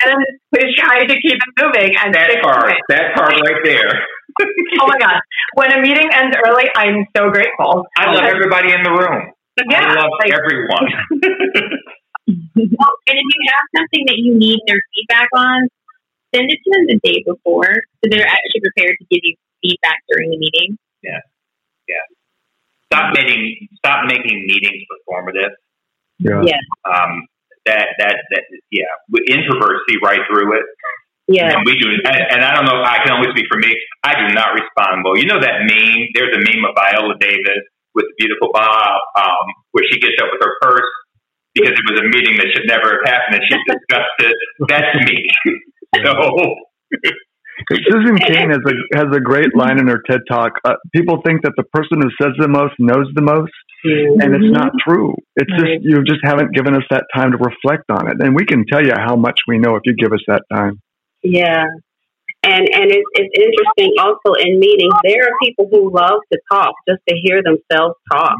and then please try to keep it moving. And that part, that part right there. oh my God. When a meeting ends early, I'm so grateful. I love everybody in the room. Yeah, I love like, everyone. well, and if you have something that you need their feedback on, send it to them the day before so they're actually prepared to give you feedback during the meeting. Yeah. Yeah. Stop making stop making meetings performative. Yeah. yeah. Um, that that that yeah. Introverts see right through it. Yeah. And we do and, and I don't know I can only speak for me. I do not respond well. You know that meme, there's a meme of Viola Davis with the beautiful Bob, um, where she gets up with her purse because it was a meeting that should never have happened and she discussed it. That's me. So. Susan Cain has a has a great line in her TED talk. Uh, people think that the person who says the most knows the most, mm-hmm. and it's not true. It's right. just you just haven't given us that time to reflect on it, and we can tell you how much we know if you give us that time. Yeah, and and it's, it's interesting also in meetings there are people who love to talk just to hear themselves talk,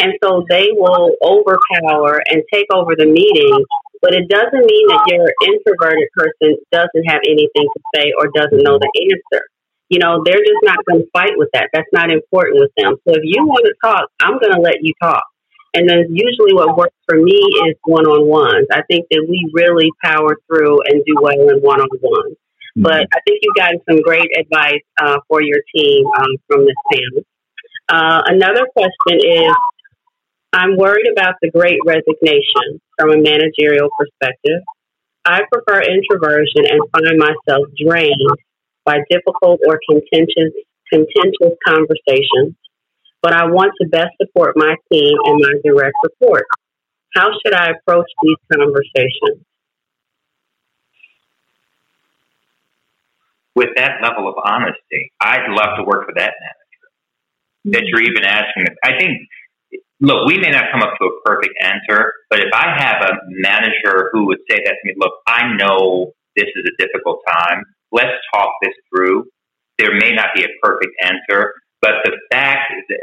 and so they will overpower and take over the meeting but it doesn't mean that your introverted person doesn't have anything to say or doesn't know the answer. You know, they're just not going to fight with that. That's not important with them. So if you want to talk, I'm going to let you talk. And then usually what works for me is one on ones. I think that we really power through and do well in one on ones. Mm-hmm. But I think you've gotten some great advice uh, for your team um, from this panel. Uh, another question is I'm worried about the great resignation from a managerial perspective. I prefer introversion and find myself drained by difficult or contentious, contentious conversations, but I want to best support my team and my direct report. How should I approach these conversations? With that level of honesty, I'd love to work for that manager that hmm. you're even asking. I think look, we may not come up to a perfect answer, but if I have a manager who would say that to me, look, I know this is a difficult time. Let's talk this through. There may not be a perfect answer, but the fact is that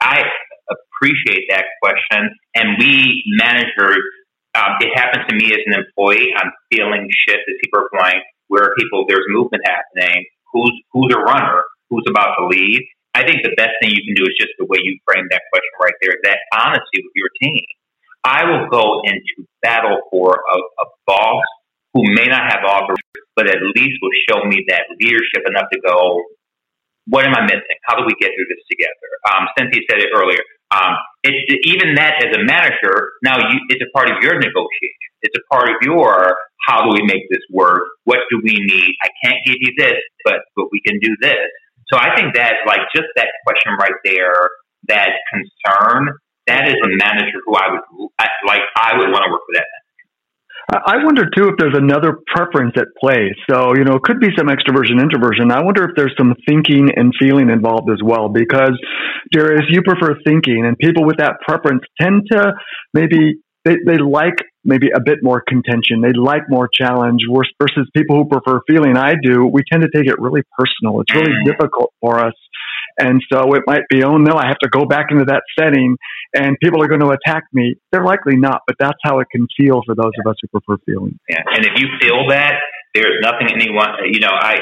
I appreciate that question. And we managers, um, it happens to me as an employee. I'm feeling shit as people are going, where are people, there's movement happening. Who's, who's a runner? Who's about to leave? I think the best thing you can do is just the way you frame that question right there, that honesty with your team. I will go into battle for a, a boss who may not have offers, but at least will show me that leadership enough to go, what am I missing? How do we get through this together? Um, Cynthia said it earlier. Um, it's even that as a manager, now you, it's a part of your negotiation. It's a part of your how do we make this work? What do we need? I can't give you this, but but we can do this. So I think that like just that question right there, that concern, that is a manager who I would like. I would want to work with that. I wonder too if there's another preference at play. So, you know, it could be some extroversion, introversion. I wonder if there's some thinking and feeling involved as well, because Darius, you prefer thinking and people with that preference tend to maybe they, they like maybe a bit more contention. They like more challenge versus people who prefer feeling. I do. We tend to take it really personal. It's really mm. difficult for us. And so it might be, oh no, I have to go back into that setting and people are going to attack me. They're likely not, but that's how it can feel for those of us who prefer feeling. Yeah. And if you feel that, there's nothing anyone, you know, I,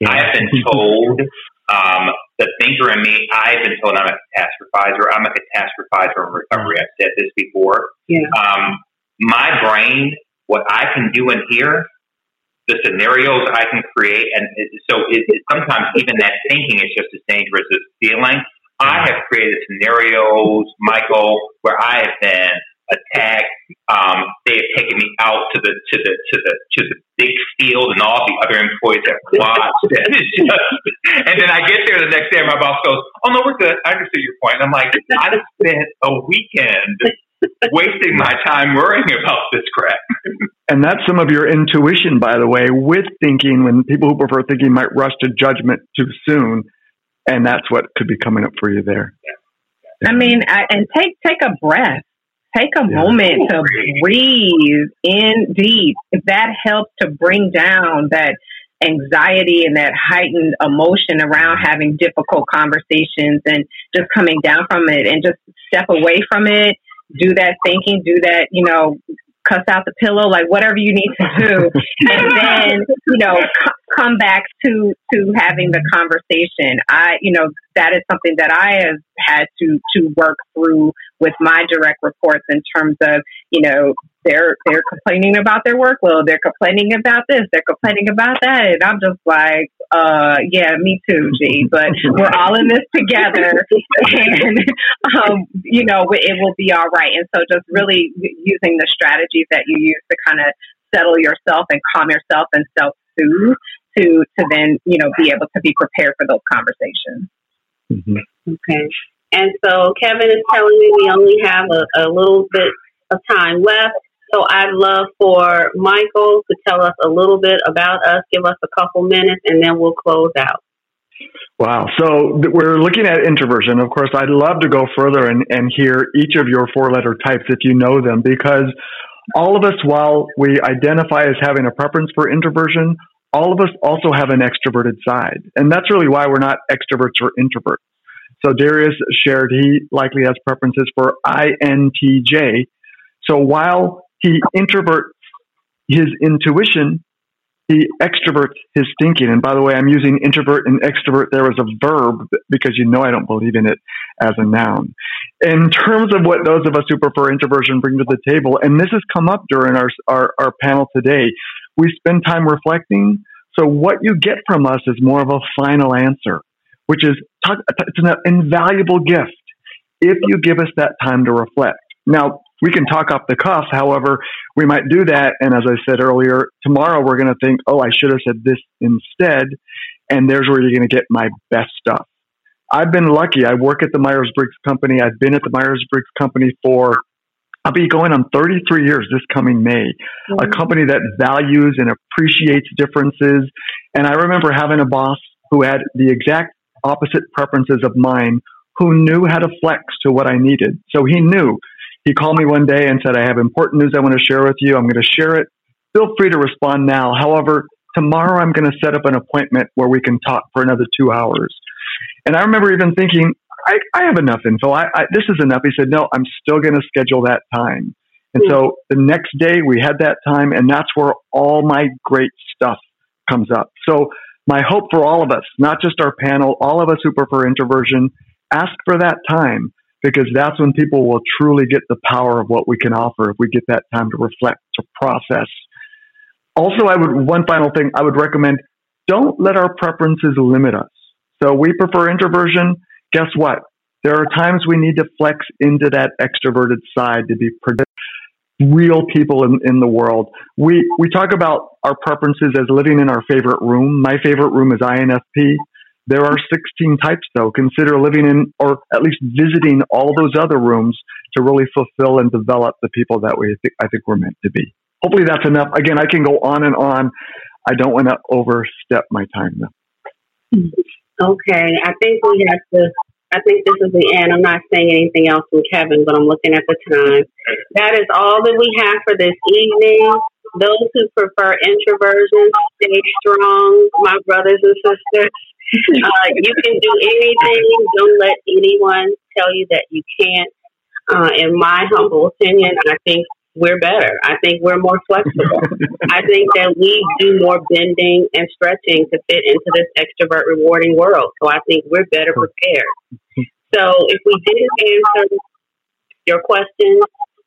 yeah. I have been told um, the thinker in me, I've been told I'm a catastrophizer. I'm a catastrophizer in recovery. I've said this before. Yeah. Um, my brain, what I can do in here, the scenarios I can create, and so it, it, sometimes even that thinking is just as dangerous as feeling. I have created scenarios, Michael, where I have been attacked. Um, they have taken me out to the to the to the to the big field, and all the other employees have watched. and, and then I get there the next day, and my boss goes, "Oh no, we're good. I understand your point." And I'm like, I just spent a weekend wasting my time worrying about this crap. and that's some of your intuition, by the way, with thinking. When people who prefer thinking might rush to judgment too soon, and that's what could be coming up for you there. I mean, I, and take take a breath take a yeah. moment to breathe in deep. If that helps to bring down that anxiety and that heightened emotion around having difficult conversations and just coming down from it and just step away from it, do that thinking, do that, you know, cuss out the pillow, like whatever you need to do, and then you know c- come back to to having the conversation. I, you know, that is something that I have had to to work through with my direct reports in terms of you know they're they're complaining about their workload, they're complaining about this, they're complaining about that, and I'm just like, uh, yeah, me too, G. But we're all in this together, and um, you know it will be all right. And so, just really using the strategies that you use to kind of settle yourself and calm yourself and self soothe to to then you know be able to be prepared for those conversations. Mm-hmm. Okay. And so Kevin is telling me we only have a, a little bit of time left. So I'd love for Michael to tell us a little bit about us, give us a couple minutes, and then we'll close out. Wow. So we're looking at introversion. Of course, I'd love to go further and, and hear each of your four letter types if you know them, because all of us, while we identify as having a preference for introversion, all of us also have an extroverted side. And that's really why we're not extroverts or introverts. So Darius shared he likely has preferences for INTJ. So while he introverts his intuition, he extroverts his thinking. And by the way, I'm using introvert and extrovert there as a verb because you know I don't believe in it as a noun. In terms of what those of us who prefer introversion bring to the table, and this has come up during our, our, our panel today, we spend time reflecting. So what you get from us is more of a final answer, which is it's an invaluable gift if you give us that time to reflect. Now, we can talk off the cuff. However, we might do that. And as I said earlier, tomorrow we're going to think, oh, I should have said this instead. And there's where you're going to get my best stuff. I've been lucky. I work at the Myers Briggs Company. I've been at the Myers Briggs Company for, I'll be going on 33 years this coming May. Mm-hmm. A company that values and appreciates differences. And I remember having a boss who had the exact opposite preferences of mine, who knew how to flex to what I needed. So he knew he called me one day and said, I have important news I want to share with you. I'm going to share it. Feel free to respond now. However, tomorrow I'm going to set up an appointment where we can talk for another two hours. And I remember even thinking, I, I have enough info. I, I, this is enough. He said, no, I'm still going to schedule that time. And so the next day we had that time, and that's where all my great stuff comes up. So my hope for all of us, not just our panel, all of us who prefer introversion, ask for that time because that's when people will truly get the power of what we can offer if we get that time to reflect, to process. Also, I would, one final thing, I would recommend don't let our preferences limit us. So we prefer introversion. Guess what? There are times we need to flex into that extroverted side to be productive. Real people in, in the world. We, we talk about our preferences as living in our favorite room. My favorite room is INFP. There are 16 types though. Consider living in or at least visiting all those other rooms to really fulfill and develop the people that we I think we're meant to be. Hopefully that's enough. Again, I can go on and on. I don't want to overstep my time though. Okay, I think we have to I think this is the end. I'm not saying anything else from Kevin, but I'm looking at the time. That is all that we have for this evening. Those who prefer introversion, stay strong, my brothers and sisters. Uh, you can do anything. Don't let anyone tell you that you can't. Uh, in my humble opinion, I think we're better. I think we're more flexible. I think that we do more bending and stretching to fit into this extrovert rewarding world. So I think we're better prepared. So if we didn't answer your questions,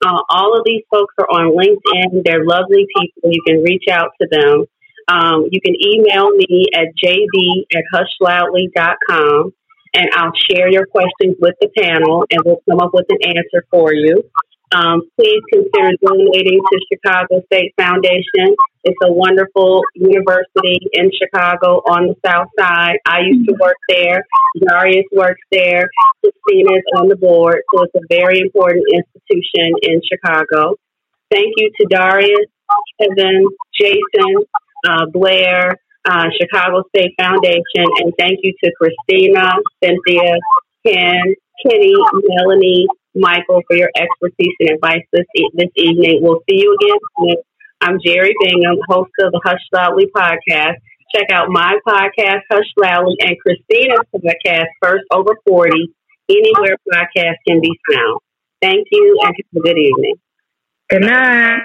uh, all of these folks are on LinkedIn. They're lovely people. You can reach out to them. Um, you can email me at jd at hushloudly.com and I'll share your questions with the panel and we'll come up with an answer for you. Um, please consider donating to Chicago State Foundation. It's a wonderful university in Chicago on the south side. I used to work there. Darius works there. Christina is on the board. So it's a very important institution in Chicago. Thank you to Darius, Kevin, Jason, uh, Blair, uh, Chicago State Foundation, and thank you to Christina, Cynthia, Ken, Kenny, Melanie, Michael, for your expertise and advice this, this evening. We'll see you again soon. I'm Jeri Bingham, host of the Hush Loudly podcast. Check out my podcast, Hush Loudly, and Christina's podcast, First Over 40, anywhere podcast can be found. Thank you and have a good evening. Good night.